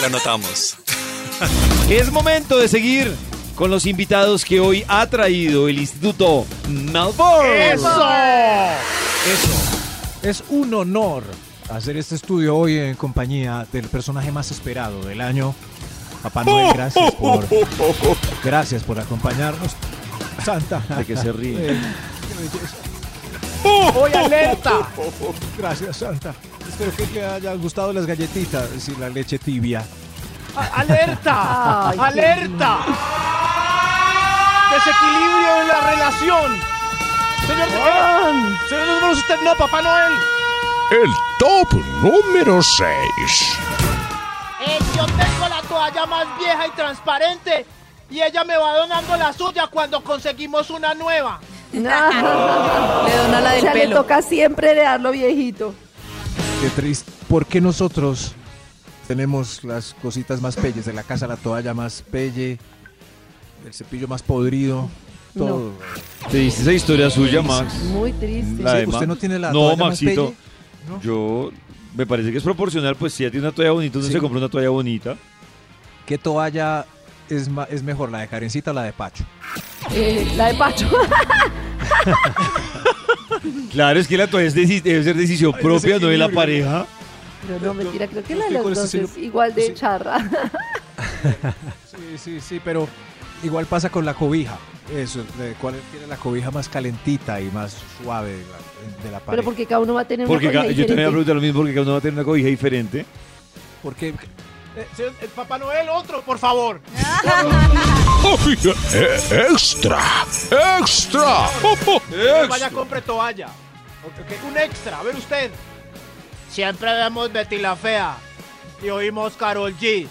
Lo notamos. Es momento de seguir con los invitados que hoy ha traído el Instituto Malfoy. ¡Eso! Eso. Es un honor hacer este estudio hoy en compañía del personaje más esperado del año. Papá Noel, gracias por, gracias por acompañarnos. Santa. De que se ríe. Eh, qué belleza. ¡Hoy alerta! Gracias, Santa. Espero que le hayan gustado las galletitas y la leche tibia. ¡Alerta! Ay, ¡Alerta! Desequilibrio en la relación. Señor, eh, señor número usted no, Papá Noel. El top número 6. Eh, yo tengo la toalla más vieja y transparente y ella me va donando la suya cuando conseguimos una nueva. Le dona la del o sea, le pelo. toca siempre heredarlo viejito. Qué triste. ¿Por qué nosotros tenemos las cositas más pelles de la casa, la toalla más pelle, el cepillo más podrido, todo? ¿Te diste esa historia suya, Max? Muy triste. La de Sí, ¿usted no tiene la No, toalla más Maxito. pelle? ¿No? Yo me parece que es proporcional, pues si ella tiene una toalla bonita, entonces Sí. se compra una toalla bonita. ¿Qué toalla es, es mejor, la de Karencita o la de Pacho? Eh, la de Pacho. Claro, es que la toalla es debe ser decisión Ay, propia, no de la pareja. Pero no, mentira, creo que la de los dos es igual de sí. charra. Sí, sí, sí, pero igual pasa con la cobija. Eso, de cuál tiene la cobija más calentita y más suave de la, de la Pero porque cada uno va a tener Porque una cobija yo también me diferente. pregunto lo mismo porque cada uno va a tener una cobija diferente. Porque Eh, señor- eh, Papá Noel, otro, por favor. Eh, extra, extra. No Vaya, compre toalla. Un extra, a ver usted. Siempre vemos Betty la Fea y oímos Carol G.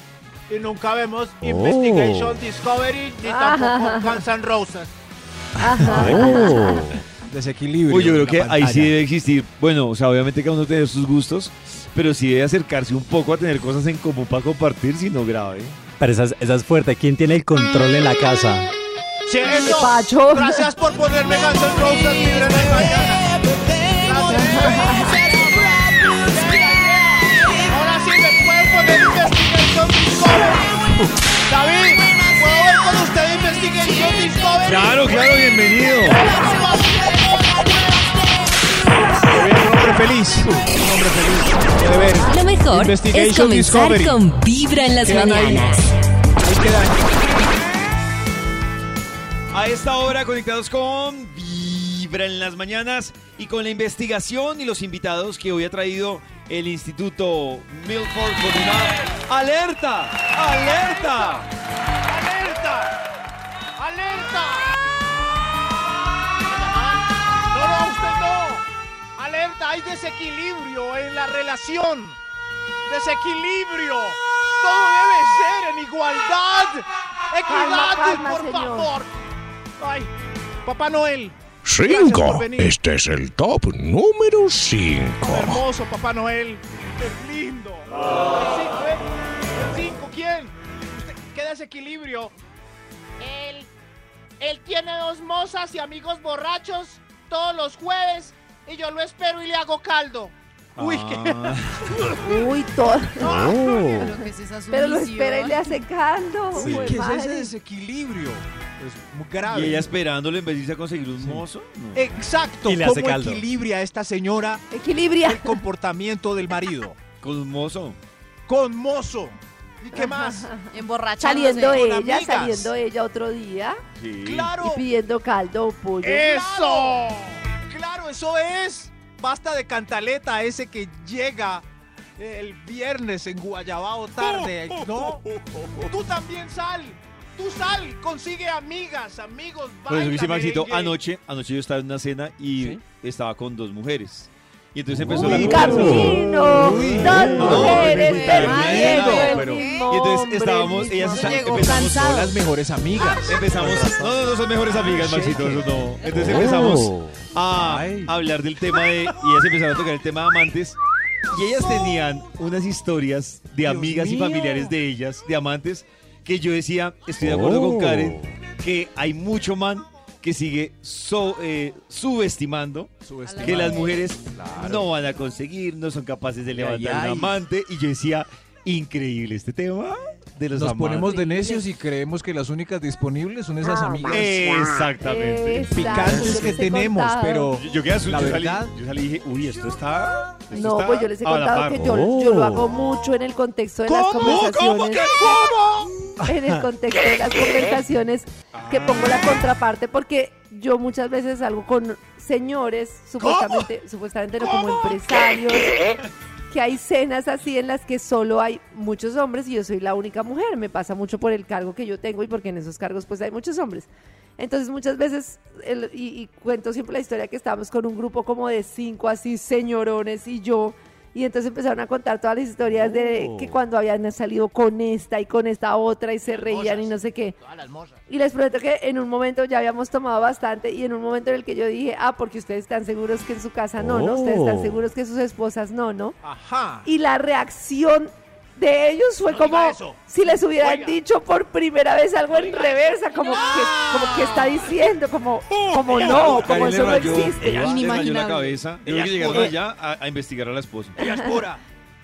Y nunca vemos Oh. Investigation Discovery ni tampoco Guns N' Roses. desequilibrio. Uy, yo creo que ahí sí debe existir. Bueno, o sea, obviamente cada uno tiene sus gustos, pero sí debe acercarse un poco a tener cosas en común para compartir, si no grave. Pero esa es, esa es fuerte. ¿Quién tiene el control en la casa? Eso. Pacho. Gracias por ponerme Guns N' Roses mejor es Investigation comenzar Discovery. con Vibra en las Quedan ahí. mañanas. Ahí quedan. A esta hora conectados con Vibra en las mañanas y con la investigación y los invitados que hoy ha traído el Instituto Milford con una alerta, alerta. ¡Alerta! ¡Alerta! No, no, usted no. Alerta, hay desequilibrio en la relación. Desequilibrio. Todo debe ser en igualdad. Equidad, Calma, calma, por señor. favor. Ay, Papá Noel. Gracias Cinco. por venir. Este es el top número cinco. Hermoso, Papá Noel. Qué lindo. El cinco, ¿eh? El cinco, ¿quién? ¿Qué desequilibrio? Él, él tiene dos mozas y amigos borrachos todos los jueves y yo lo espero y le hago caldo. Uy, qué... Uy, todo. Pero ¿qué es esa Pero lo espera y le hace caldo. Sí. ¿Qué es ese desequilibrio? Es muy grave. Y ella esperándole en vez de irse a conseguir un mozo. No. Exacto. Y le hace ¿Cómo caldo. equilibra a esta señora Equilibria. el comportamiento del marido? Con un mozo. Con mozo. ¿Y qué más? Emborrachándose. Saliendo con ella, amigas. saliendo ella otro día Sí. ¡Claro! y pidiendo caldo o pollo. ¡Eso! Claro, eso es. Basta de cantaleta ese que llega el viernes en Guayabao tarde. No, Tú también sal. Tú sal. Consigue amigas, amigos. Por eso dice baila Maxito, merengue. anoche, anoche yo estaba en una cena y ¿Sí? estaba con dos mujeres. Y entonces empezó Uy, la camino, Uy. dos No, pero Y entonces estábamos, el ellas están- empezamos, Son las mejores amigas. empezamos, no, no, no son mejores amigas, Maxito, eso no. Entonces empezamos a hablar del tema de, y ellas empezaron a tocar el tema de amantes. Y ellas tenían unas historias de amigas y familiares de ellas, de amantes, que yo decía, estoy de acuerdo con Karen, que hay mucho man que sigue so- eh, subestimando Subestimando. que las mujeres Claro. no van a conseguir, no son capaces de levantar ay. un amante. Y yo decía, increíble este tema de los Nos amantes. ponemos de necios y creemos que las únicas disponibles son esas Ah, amigas Exactamente. Picantes que tenemos, contado. pero Yo, yo La yo salí- verdad- yo salí y dije, uy, esto está. esto No, está pues yo les he contado par". que yo, yo lo hago mucho en el contexto de las ¿Cómo? conversaciones. ¿Cómo? ¿Qué? ¿Cómo? En el contexto de las conversaciones que pongo la contraparte porque yo muchas veces salgo con señores, supuestamente, supuestamente no como empresarios, que hay cenas así en las que solo hay muchos hombres y yo soy la única mujer. Me pasa mucho por el cargo que yo tengo y porque en esos cargos pues hay muchos hombres. Entonces muchas veces, y, y cuento siempre la historia que estábamos con un grupo como de cinco así señorones y yo, y entonces empezaron a contar todas las historias de que cuando habían salido con esta y con esta otra y se reían y no sé qué. Y les prometo que en un momento ya habíamos tomado bastante y en un momento en el que yo dije, ah, porque ustedes están seguros que en su casa no, ¿no? Ustedes están Oh. seguros que sus esposas no, ¿no? Ajá. Y la reacción de ellos fue No como si les hubieran Oiga. dicho por primera vez algo en reversa, como que, como que está diciendo, como, como no, como eso no existe. Ella le rayó la Inimaginable. cabeza. Yo creo Ella que llegaron allá a, a investigar a la esposa. Ella es pura.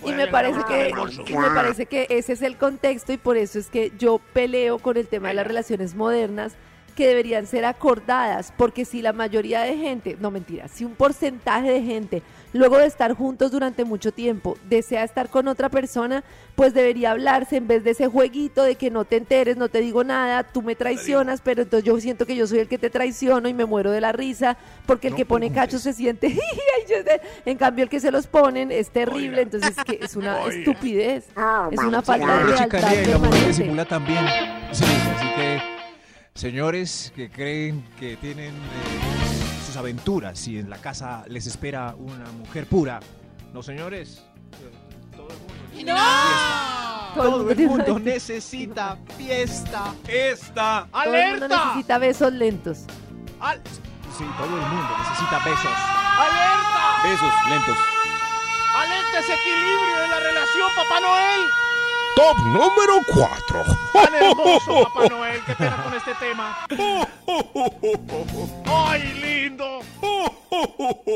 Y me parece que y me parece que ese es el contexto y por eso es que yo peleo con el tema de las relaciones modernas que deberían ser acordadas, porque si la mayoría de gente, no mentira, si un porcentaje de gente luego de estar juntos durante mucho tiempo desea estar con otra persona, pues debería hablarse en vez de ese jueguito de que no te enteres, no te digo nada, tú me traicionas, pero entonces yo siento que yo soy el que te traiciono y me muero de la risa, porque el que pone cachos se siente, en cambio el que se los ponen es terrible, entonces que es una estupidez, Oh, es una falta de y la mujer también. Sí, así que, señores que creen que tienen eh, sus aventuras y en la casa les espera una mujer pura. No, señores. Todo el mundo necesita fiesta. Todo el mundo necesita fiesta. Esta. Todo el mundo ¡Alerta! necesita besos lentos. Al- Sí, todo el mundo necesita besos. ¡Alerta! Besos lentos. ¡Alerta ese equilibrio de la relación, Papá Noel! Top número 4. Tan hermoso, Papá Noel. Qué pena con este tema. ¡Ay, lindo!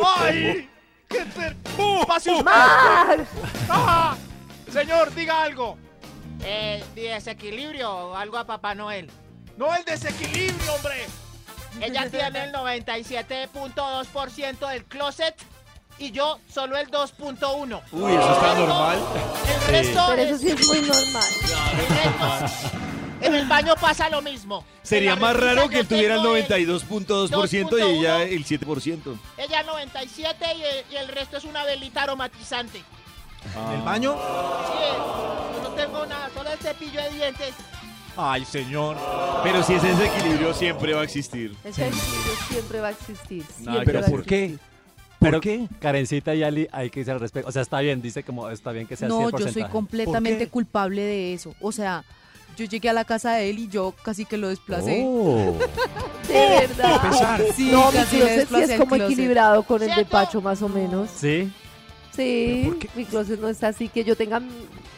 ¡Ay! ¡Qué ter... ¡Pase usted! ¡Ah! Señor, diga algo. Eh, desequilibrio o algo a Papá Noel. No el desequilibrio, hombre. Ella tiene el 97.2% del closet y yo solo el 2.1. Uy, eso está normal. El resto Pero eso es- sí es muy normal. En el baño pasa lo mismo. Sería más raro que él tuviera el tengo 92.2% y ella el 7%. Ella 97 y el, y el resto es una velita aromatizante. ¿En el baño? Sí, yo no tengo nada, solo el cepillo de dientes. Ay, señor. Pero si ese desequilibrio siempre va a existir. Ese equilibrio siempre va a existir. Siempre va a hacer. ¿Por qué? Pero ¿Por qué? Karencita y Ali, hay que decir al respecto. O sea, está bien, dice como está bien que sea No, 100%. yo soy completamente culpable de eso. O sea, yo llegué a la casa de él y yo casi que lo desplacé. Oh. De verdad. Sí, no, mi closet sí es como closet. equilibrado con el de. Pacho más o menos. ¿Sí? Sí, mi closet no está así que yo tenga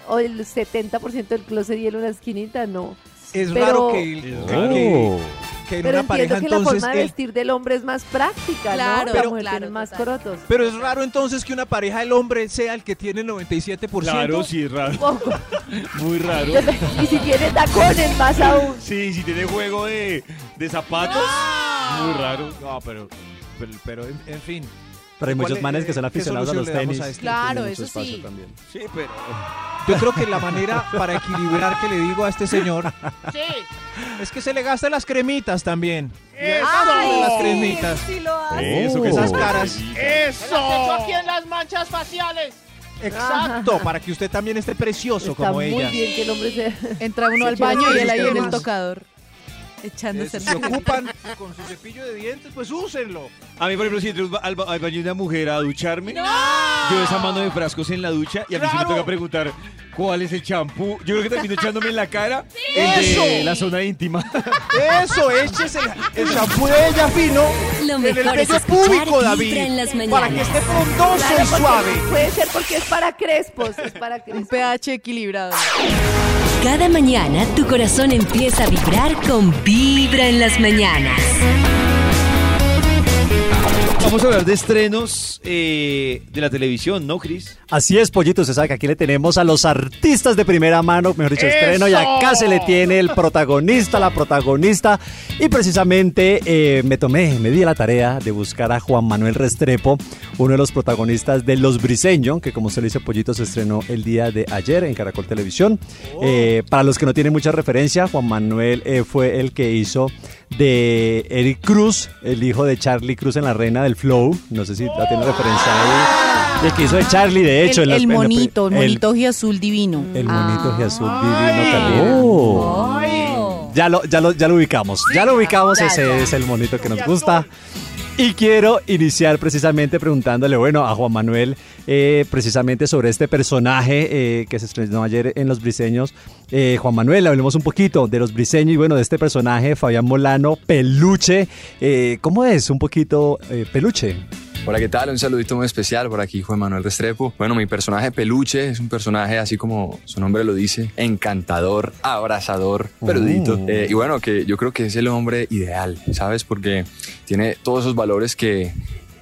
o el 70% del closet y él una esquinita, no. Es Pero- raro que, el- que- que- que en Pero una pareja que la entonces forma de él- vestir del hombre es más práctica, Claro, ¿no? pero- la mujer claro, tiene más corotos. Pero es raro entonces que una pareja del hombre sea el que tiene el 97%. Claro, sí, es raro. Poco. Muy raro. y si tiene tacones, más aún. Sí, si tiene juego de, de zapatos, muy raro. No, pero, pero, pero, en, en fin. Pero hay ¿Cuál muchos es- manes que son qué aficionados a los tenis. a este? Claro, eso espacio sí. también. Sí, pero. Yo creo que la manera para equilibrar que le digo a este señor Sí, es que se le gaste las cremitas también. ¡Eso! Gástale las cremitas. Sí lo hace. Eso que Esas caras. se las echo ¡Eso! aquí en las manchas faciales. Exacto, para que usted también esté precioso Está como muy ella. bien que el hombre se... Entra uno al baño y él ahí en el tocador. Echándose el Se ocupan con su cepillo de dientes, pues úsenlo. A mí, por ejemplo, si entro al, ba- al baño de una mujer a ducharme, yo desarmando de frascos en la ducha y a mí se me ¡Claro! toca preguntar cuál es el champú. Yo creo que termino echándome en la cara el de ¡Eso! la zona íntima. Eso, échese el, shampoo de ella fino Lo en el púbico, Vibra David. en las Para que esté frondoso Claro, y suave. Puede ser porque es para crespos, es para Un crespos. pH equilibrado. Cada mañana tu corazón empieza a vibrar con Vibra en las mañanas. Vamos a hablar de estrenos eh, de la televisión, ¿no, Cris? Así es, Pollito, usted sabe que aquí le tenemos a los artistas de primera mano, mejor dicho, estreno, y acá se le tiene el protagonista, la protagonista, y precisamente eh, me tomé, me di a la tarea de buscar a Juan Manuel Restrepo, uno de los protagonistas de Los Briseños, que como se le dice, Pollito, se estrenó el día de ayer en Caracol Televisión. Eh, para los que no tienen mucha referencia, Juan Manuel eh, fue el que hizo de Eric Cruz, el hijo de Charlie Cruz en La Reina del Flow, no sé si la tiene referencia ahí, el que hizo de Charlie, de hecho. el, en las- el en la monito, el monito y azul divino. el Ah. monito azul divino también. Ya lo, ya lo, ya lo ubicamos. Ya lo ubicamos. Ese es el monito que nos gusta. Y quiero iniciar precisamente preguntándole, bueno, a Juan Manuel, eh, precisamente sobre este personaje eh, que se estrenó ayer en Los Briseños. Eh, Juan Manuel, hablemos un poquito de Los Briseños y bueno, de este personaje, Fabián Molano, Peluche. ¿Cómo es un poquito Peluche? Hola, ¿qué tal? Un saludito muy especial por aquí, Juan Manuel Restrepo. Bueno, mi personaje Peluche es un personaje, así como su nombre lo dice, encantador, abrazador, peludito. Oh. Eh, y bueno, que yo creo que es el hombre ideal, ¿sabes? Porque tiene todos esos valores que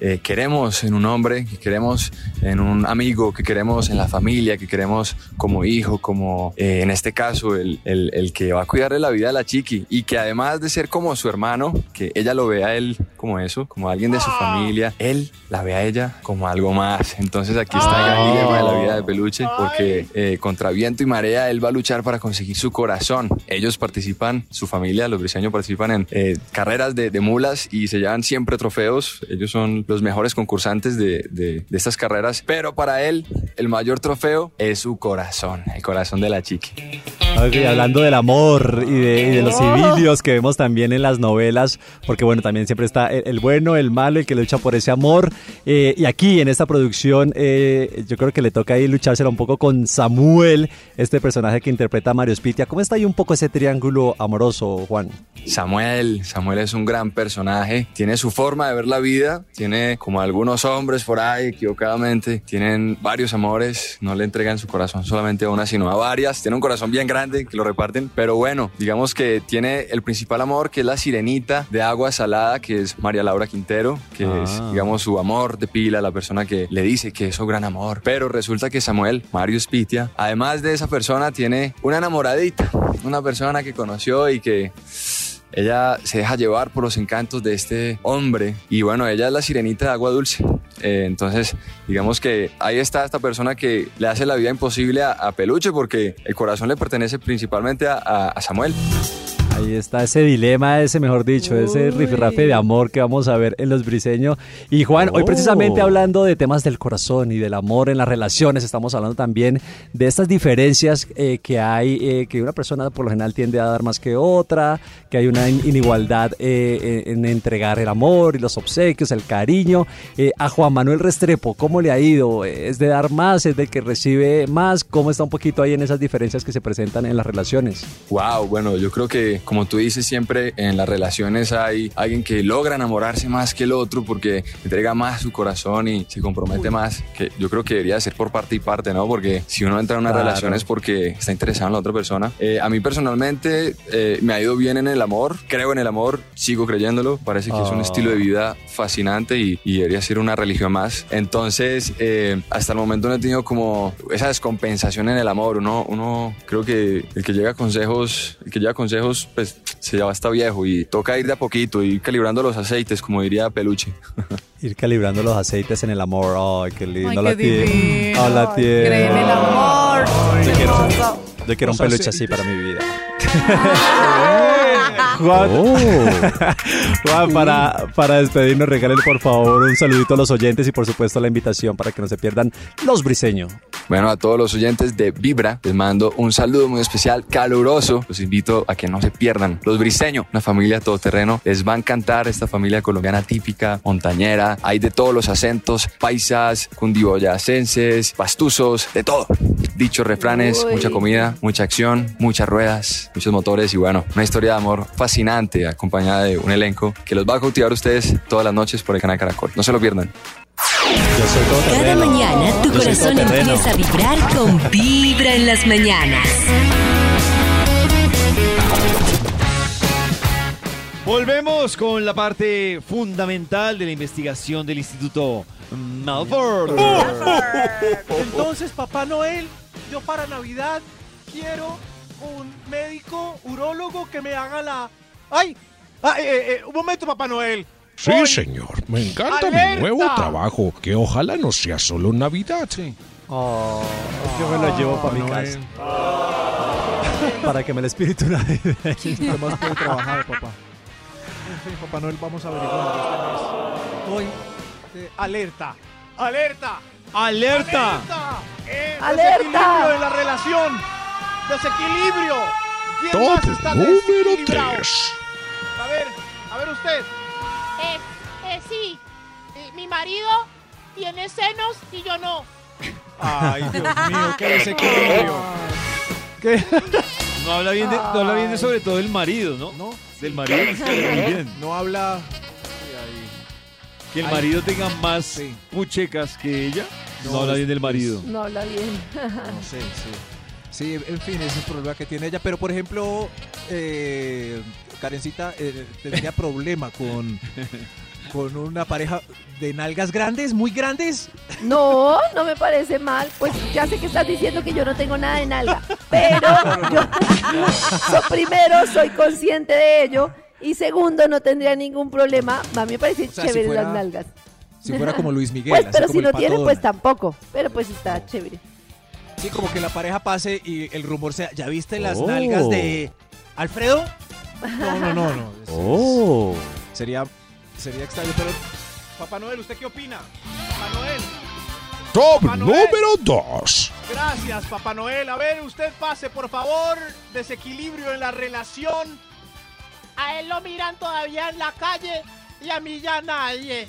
eh, queremos en un hombre, que queremos en un amigo, que queremos en la familia, que queremos como hijo, como eh, en este caso el, el- el que va a cuidarle la vida a la chiqui y que además de ser como su hermano, que ella lo ve a él como eso, como alguien de su familia, él la ve a ella como algo más. Entonces aquí está el dilema de la vida de Peluche porque eh, contra viento y marea él va a luchar para conseguir su corazón. Ellos participan, su familia, los briseños participan en eh, carreras de, de mulas y se llevan siempre trofeos. Ellos son los mejores concursantes de, de- estas carreras, pero para él el mayor trofeo es su corazón, el corazón de la chiqui. Hablando del amor y de, y de los Oh. civilos que vemos también en las novelas, porque bueno, también siempre está el, el bueno, el malo, el que lucha por ese amor. Eh, y aquí en esta producción, eh, yo creo que le toca ahí luchársela un poco con Samuel, este personaje que interpreta a Mario Spitia. ¿Cómo está ahí un poco ese triángulo amoroso, Juan? Samuel, Samuel es un gran personaje, tiene su forma de ver la vida, tiene como algunos hombres por ahí equivocadamente, tienen varios amores, no le entregan su corazón solamente a una, sino a varias, tiene un corazón bien grande que lo reparten, pero bueno, digamos que tiene el principal amor que es la sirenita de agua salada, que es María Laura Quintero, que Ah. es, digamos, su amor de pila, la persona que le dice que es su gran amor, pero resulta que Samuel, Mario Spitia, además de esa persona, tiene una enamoradita, una persona que conoció y que ella se deja llevar por los encantos de este hombre y bueno, ella es la sirenita de agua dulce. Eh, entonces, digamos que ahí está esta persona que le hace la vida imposible a, Peluche porque el corazón le pertenece principalmente a Samuel. Ahí está ese dilema, ese mejor dicho, ese rifirrafe de amor que vamos a ver en Los Briseños. Y Juan, hoy Oh. precisamente hablando de temas del corazón y del amor en las relaciones, estamos hablando también de estas diferencias eh, que hay, eh, que una persona por lo general tiende a dar más que otra, que hay una in- inigualdad eh, en en entregar el amor y los obsequios, el cariño. Eh, a Juan Manuel Restrepo, ¿cómo le ha ido? ¿Es de dar más? ¿Es del que recibe más? ¿Cómo está un poquito ahí en esas diferencias que se presentan en las relaciones? Wow, bueno, yo creo que como tú dices siempre en las relaciones hay alguien que logra enamorarse más que el otro porque entrega más su corazón y se compromete más, que yo creo que debería ser por parte y parte, ¿no? Porque si uno entra en una Claro. relación es porque está interesado en la otra persona. Eh, a mí personalmente eh, me ha ido bien en el amor, creo en el amor, sigo creyéndolo, parece que es un Oh. estilo de vida fascinante y, y debería ser una religión más. Entonces, eh, hasta el momento no he tenido como esa descompensación en el amor. Uno, uno creo que el que llega a consejos, el que llega a consejos, pues se ya va hasta viejo y toca ir de a poquito, ir calibrando los aceites, como diría Peluche. Ir calibrando los aceites en el amor. Ay, qué lindo. Ay, la qué tiene. Ah, la tiene. cree en el amor. Yo quiero, yo quiero un peluche así para mi vida. Juan, Juan, para, para despedirnos, regálale por favor un saludito a los oyentes y por supuesto la invitación para que no se pierdan los briseños. Bueno, a todos los oyentes de Vibra, les mando un saludo muy especial, caluroso. Los invito a que no se pierdan. Los Briseños, una familia todoterreno, les va a encantar esta familia colombiana típica, montañera. Hay de todos los acentos, paisas, cundiboyacenses, pastuzos, de todo. Dichos refranes, Uy. mucha comida, mucha acción, muchas ruedas, muchos motores y bueno, una historia de amor fascinante acompañada de un elenco que los va a cautivar a ustedes todas las noches por el canal Caracol. No se lo pierdan. Yo soy todo Cada terreno. mañana tu Yo corazón empieza a vibrar con Vibra en las mañanas. Volvemos con la parte fundamental de la investigación del Instituto Malford. Entonces, Papá Noel, yo para Navidad quiero un médico urólogo que me haga la... ¡Ay! Ah, eh, eh, un momento, Papá Noel. Sí, Hoy- señor. Me encanta ¡Alerta! mi nuevo trabajo. Que ojalá no sea solo Navidad. Oh, yo me lo llevo para mi casa. Para que me el espíritu navideño. Además puede trabajar, papá. En Papá Noel, vamos a averiguar. Hoy, eh, alerta, alerta, ¡Alerta! alerta, ¡Alerta! desequilibrio de la relación, desequilibrio. ¿Quién más Top está número desequilibrado? 3. A ver, a ver usted. Eh, eh, sí. Mi marido tiene senos y yo no. Ay, Dios mío, qué desequilibrio. ¿Qué? No habla bien de, no habla bien de sobre todo el marido, ¿no? No, Del marido está muy bien. no habla. Que el Ay. marido tenga más Sí. puchecas que ella. No, No, habla bien del marido. No habla bien. No sé, sí. Sí, en fin, ese es el problema que tiene ella. Pero, por ejemplo, eh, Karencita eh, tendría problema con, con una pareja de nalgas grandes, muy grandes. No, no me parece mal. Pues ya sé que estás diciendo que yo no tengo nada de nalga. Pero yo, so- primero, soy consciente de ello. Y segundo, no tendría ningún problema. A mí me parece O sea, si chévere fuera las nalgas. Si fuera como Luis Miguel. Pues, así pero como si no tiene, pues tampoco. Pero pues está chévere. Sí, como que la pareja pase y el rumor sea, ¿ya viste las Oh. nalgas de Alfredo? No, no, no, no. Es- Oh. es- sería, sería extraño, pero... Papá Noel, ¿usted qué opina? Papá Noel, Top Manuel. número 2. Gracias, Papá Noel. A ver, usted pase, por favor. Desequilibrio en la relación. A él lo miran todavía en la calle y a mí ya nadie.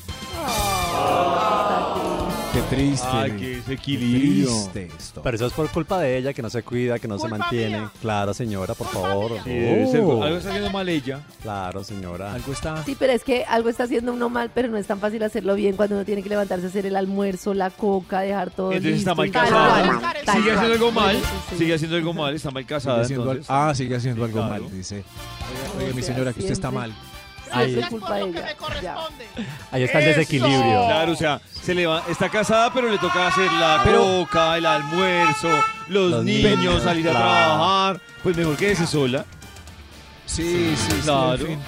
Qué triste. Ay, qué desequilibrio. Qué triste esto. Pero eso es por culpa de ella, que no se cuida, que no se mantiene. mía. Claro, señora, por favor. Sí, Oh. algo está haciendo mal ella. Claro, señora. Algo está. Sí, pero es que algo está haciendo uno mal, pero no es tan fácil hacerlo bien cuando uno tiene que levantarse a hacer el almuerzo, la coca, dejar todo Entonces está listo mal y tal casada. Sigue haciendo algo mal. Sí, sí. Sigue haciendo algo mal. Está mal casada. Sigue al- ah, sigue haciendo algo Claro. mal, dice. Oye, oye, mi señora, que usted está mal. Ahí, es culpa de ella. Ahí está el desequilibrio. Claro, o sea, se le va, está casada, pero le toca hacer la Pero- coca, el almuerzo, los, Los niños, niños, salir a claro. trabajar. Pues mejor quédese sola. Sí, sí, sí. Claro. en fin.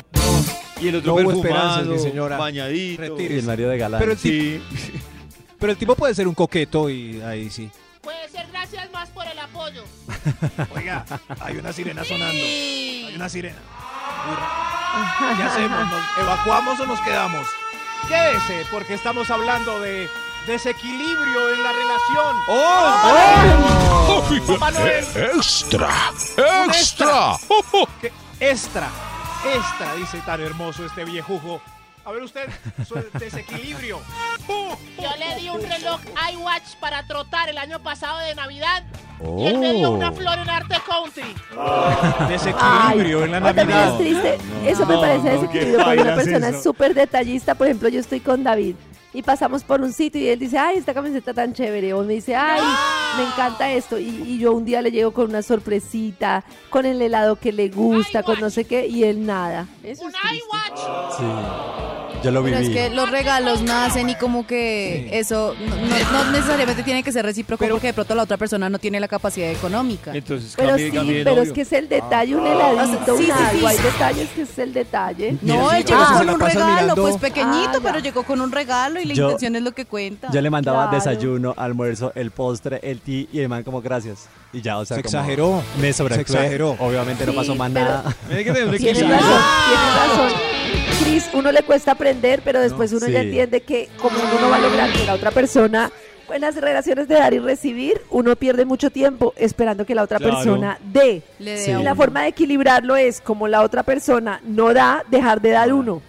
Y el otro No hubo esperanzas, perfumado, mi señora. bañadito. Y el marido de galán. Pero el Sí. Pero el tipo puede ser un coqueto y ahí sí. Puede ser gracias más por el apoyo. Oiga, hay una sirena sonando. Hay una sirena. ¿Qué hacemos? ¿Nos evacuamos o nos quedamos? Quédese, porque estamos hablando de desequilibrio en la relación. ¡Oh! Papá Noel. Extra, extra. Extra, extra, dice tan hermoso este viejujo. A ver usted, su desequilibrio. Yo le di un reloj iWatch para trotar el año pasado de Navidad y él me dio una Oh. flor en Arte Country. Desequilibrio en la Navidad. es triste. Eso me no, parece no, desequilibrio cuando una persona eso. es súper detallista. Por ejemplo, yo estoy con David y pasamos por un sitio y él dice, ay, esta camiseta tan chévere. O me dice, ay, me encanta esto. Y, y yo un día le llego con una sorpresita, con el helado que le gusta, con no sé qué, y él nada. Eso Un es triste. iWatch. Sí. Yo lo Pero viví. es que los regalos nacen y como que eso no, no- no necesariamente tiene que ser recíproco porque de pronto la otra persona no tiene la capacidad económica. Entonces Pero cambie, sí, cambie pero es que es el detalle, un Ah, heladito, sí, un sí, algo. sí. Hay detalles que es el detalle. No, él pero llegó se con un regalo, mirando- pues pequeñito, Ah, pero llegó con un regalo y la Yo- intención es lo que cuenta. Yo le mandaba Claro. desayuno, almuerzo, el postre, el té y el man como gracias. Y ya, o sea, Se como exageró. Me Se sobreactué. exageró. Obviamente no Sí, pasó más pero- nada. Tienes razón, tienes razón. Cris, uno le cuesta aprender, pero después uno ya Sí. entiende que como uno no va a lograr que la otra persona, en las relaciones de dar y recibir, uno pierde mucho tiempo esperando que la otra Claro. persona dé. Le dé Sí. Y la uno. forma de equilibrarlo es como la otra persona no da, dejar de dar uno.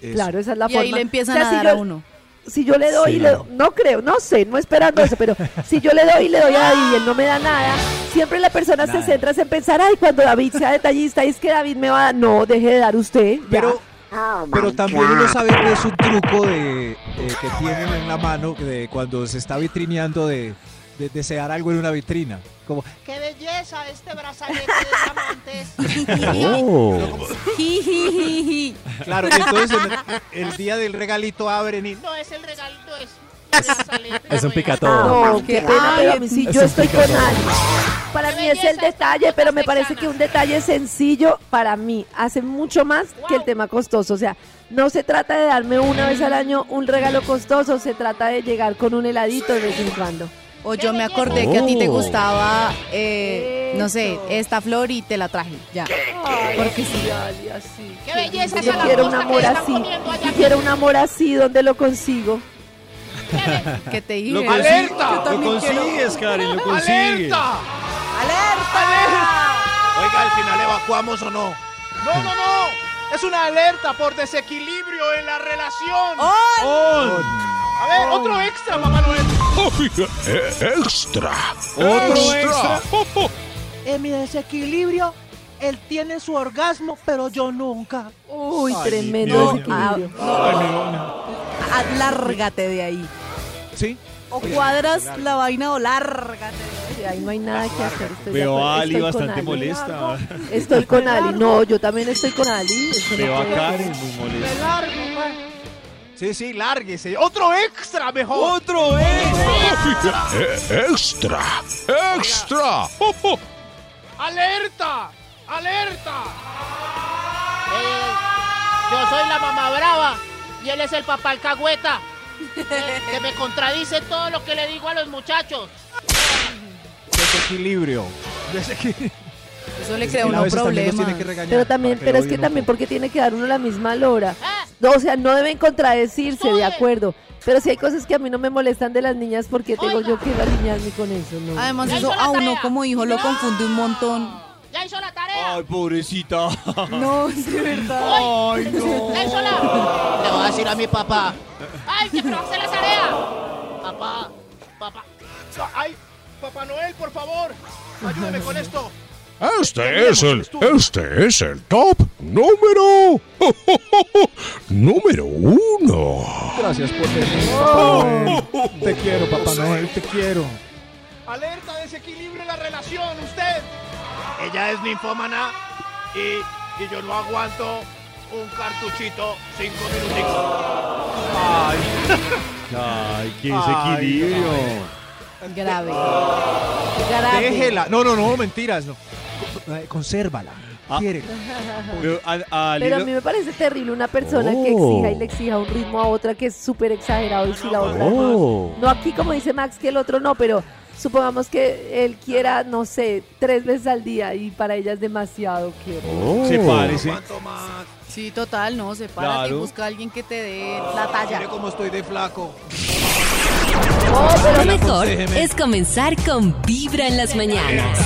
Eso. Claro, esa es la y forma. ahí le empiezan O sea, a si dar yo- a uno. Si yo le doy, Sí. y le do- no creo, no sé, no esperando eso, pero si yo le doy y le doy a David y él no me da nada, siempre la persona se centra en pensar, ay, cuando David sea detallista, es que David me va a dar, no, deje de dar usted. ya. Pero, Oh pero también uno God. sabe que es un truco de, eh, que tienen en la mano de cuando se está vitrineando de, de desear algo en una vitrina. Como, ¡Qué belleza este brazalete de diamantes! Oh. Jijijiji. claro, entonces el, el día del regalito abren y No es el regalito, es el brazalete. Es un picatodo. No, qué pena, Ay, pero a mí sí, es yo un estoy con. Ali. Para mí es el detalle, pero me parece que un detalle sencillo para mí hace mucho más que el tema costoso. O sea, no se trata de darme una vez al año un regalo costoso, se trata de llegar con un heladito de vez en cuando. O yo me acordé que a ti te Oh. gustaba, eh, no sé, esta flor y te la traje. Ya. Porque sí. ¡Qué belleza Yo esa quiero un langosta amor que están así. comiendo allá! Yo quiero un amor así, ¿dónde lo consigo? Que te Lo, dije. consi- ¡Alerta! lo también consigues, Karen, lo consigues. ¡Alerta! Oiga, al final evacuamos o no. No, no, no. Es una alerta por desequilibrio en la relación. On. A ver, otro extra, Papá Noel. Eh, extra, Otro extra. En mi desequilibrio, él tiene su orgasmo, pero yo nunca. Uy, Ay, tremendo Dios. desequilibrio. Lárgate de ahí. sí. O cuadras la vaina o lárgate. Sí, ahí no hay nada que hacer. estoy de Veo a Ali bastante Ali. molesta. Estoy con Ali. No, yo también estoy con Ali. Eso no Veo a Karen muy Me molesta. largo, pues. Sí, sí, lárguese. Otro extra, mejor. Otro extra. oiga, eh, extra, extra. ¡Alerta! ¡Alerta! Eh, yo soy la mamá brava y él es el papá alcahueta. Que, que me contradice todo lo que le digo a los muchachos. Desequilibrio. Desequilibrio. Eso le crea que a uno veces también los problemas. tiene que regañar Pero también, pero es que también porque tiene que dar uno la misma lora. Ah, No, o sea, no deben contradecirse, de acuerdo. Pero si hay cosas que a mí no me molestan de las niñas, porque tengo yo que alinearme con eso? No. Además, Ya eso hizo la a uno tarea. como hijo lo confunde un montón. Ya hizo la tarea. Ay, pobrecita. No, es de verdad. Ay, no. Ya hizo la. Le voy a decir a mi papá. ¡Ay, que no hace la tarea! Papá, papá. Ay, Papá Noel, por favor, ayúdeme con esto. Este es el, este es el top número, número uno. Gracias por venir, Papá Noel. Te quiero, Papá Noel, te quiero. Alerta, desequilibrio en la relación, usted. Ella es ninfómana y, y yo no aguanto un cartuchito cinco minutitos. Ay, ay, qué desequilibrio. Grave. Grave. Déjela. No, no, no, mentiras. No. Eh, Consérvala. Ah. Quiere. Pero a, a Pero a mí me parece terrible una persona que Oh. exija y le exija un ritmo a otra que es súper exagerado y si la otra Oh. no aquí como dice Max que el otro no, pero supongamos que él quiera, no sé, tres veces al día y para ella es demasiado que Oh. se parece. Sí, total, no, sepárate y Claro. busca a alguien que te dé la talla. Mire cómo estoy de flaco. Lo mejor es comenzar con Vibra en las mañanas.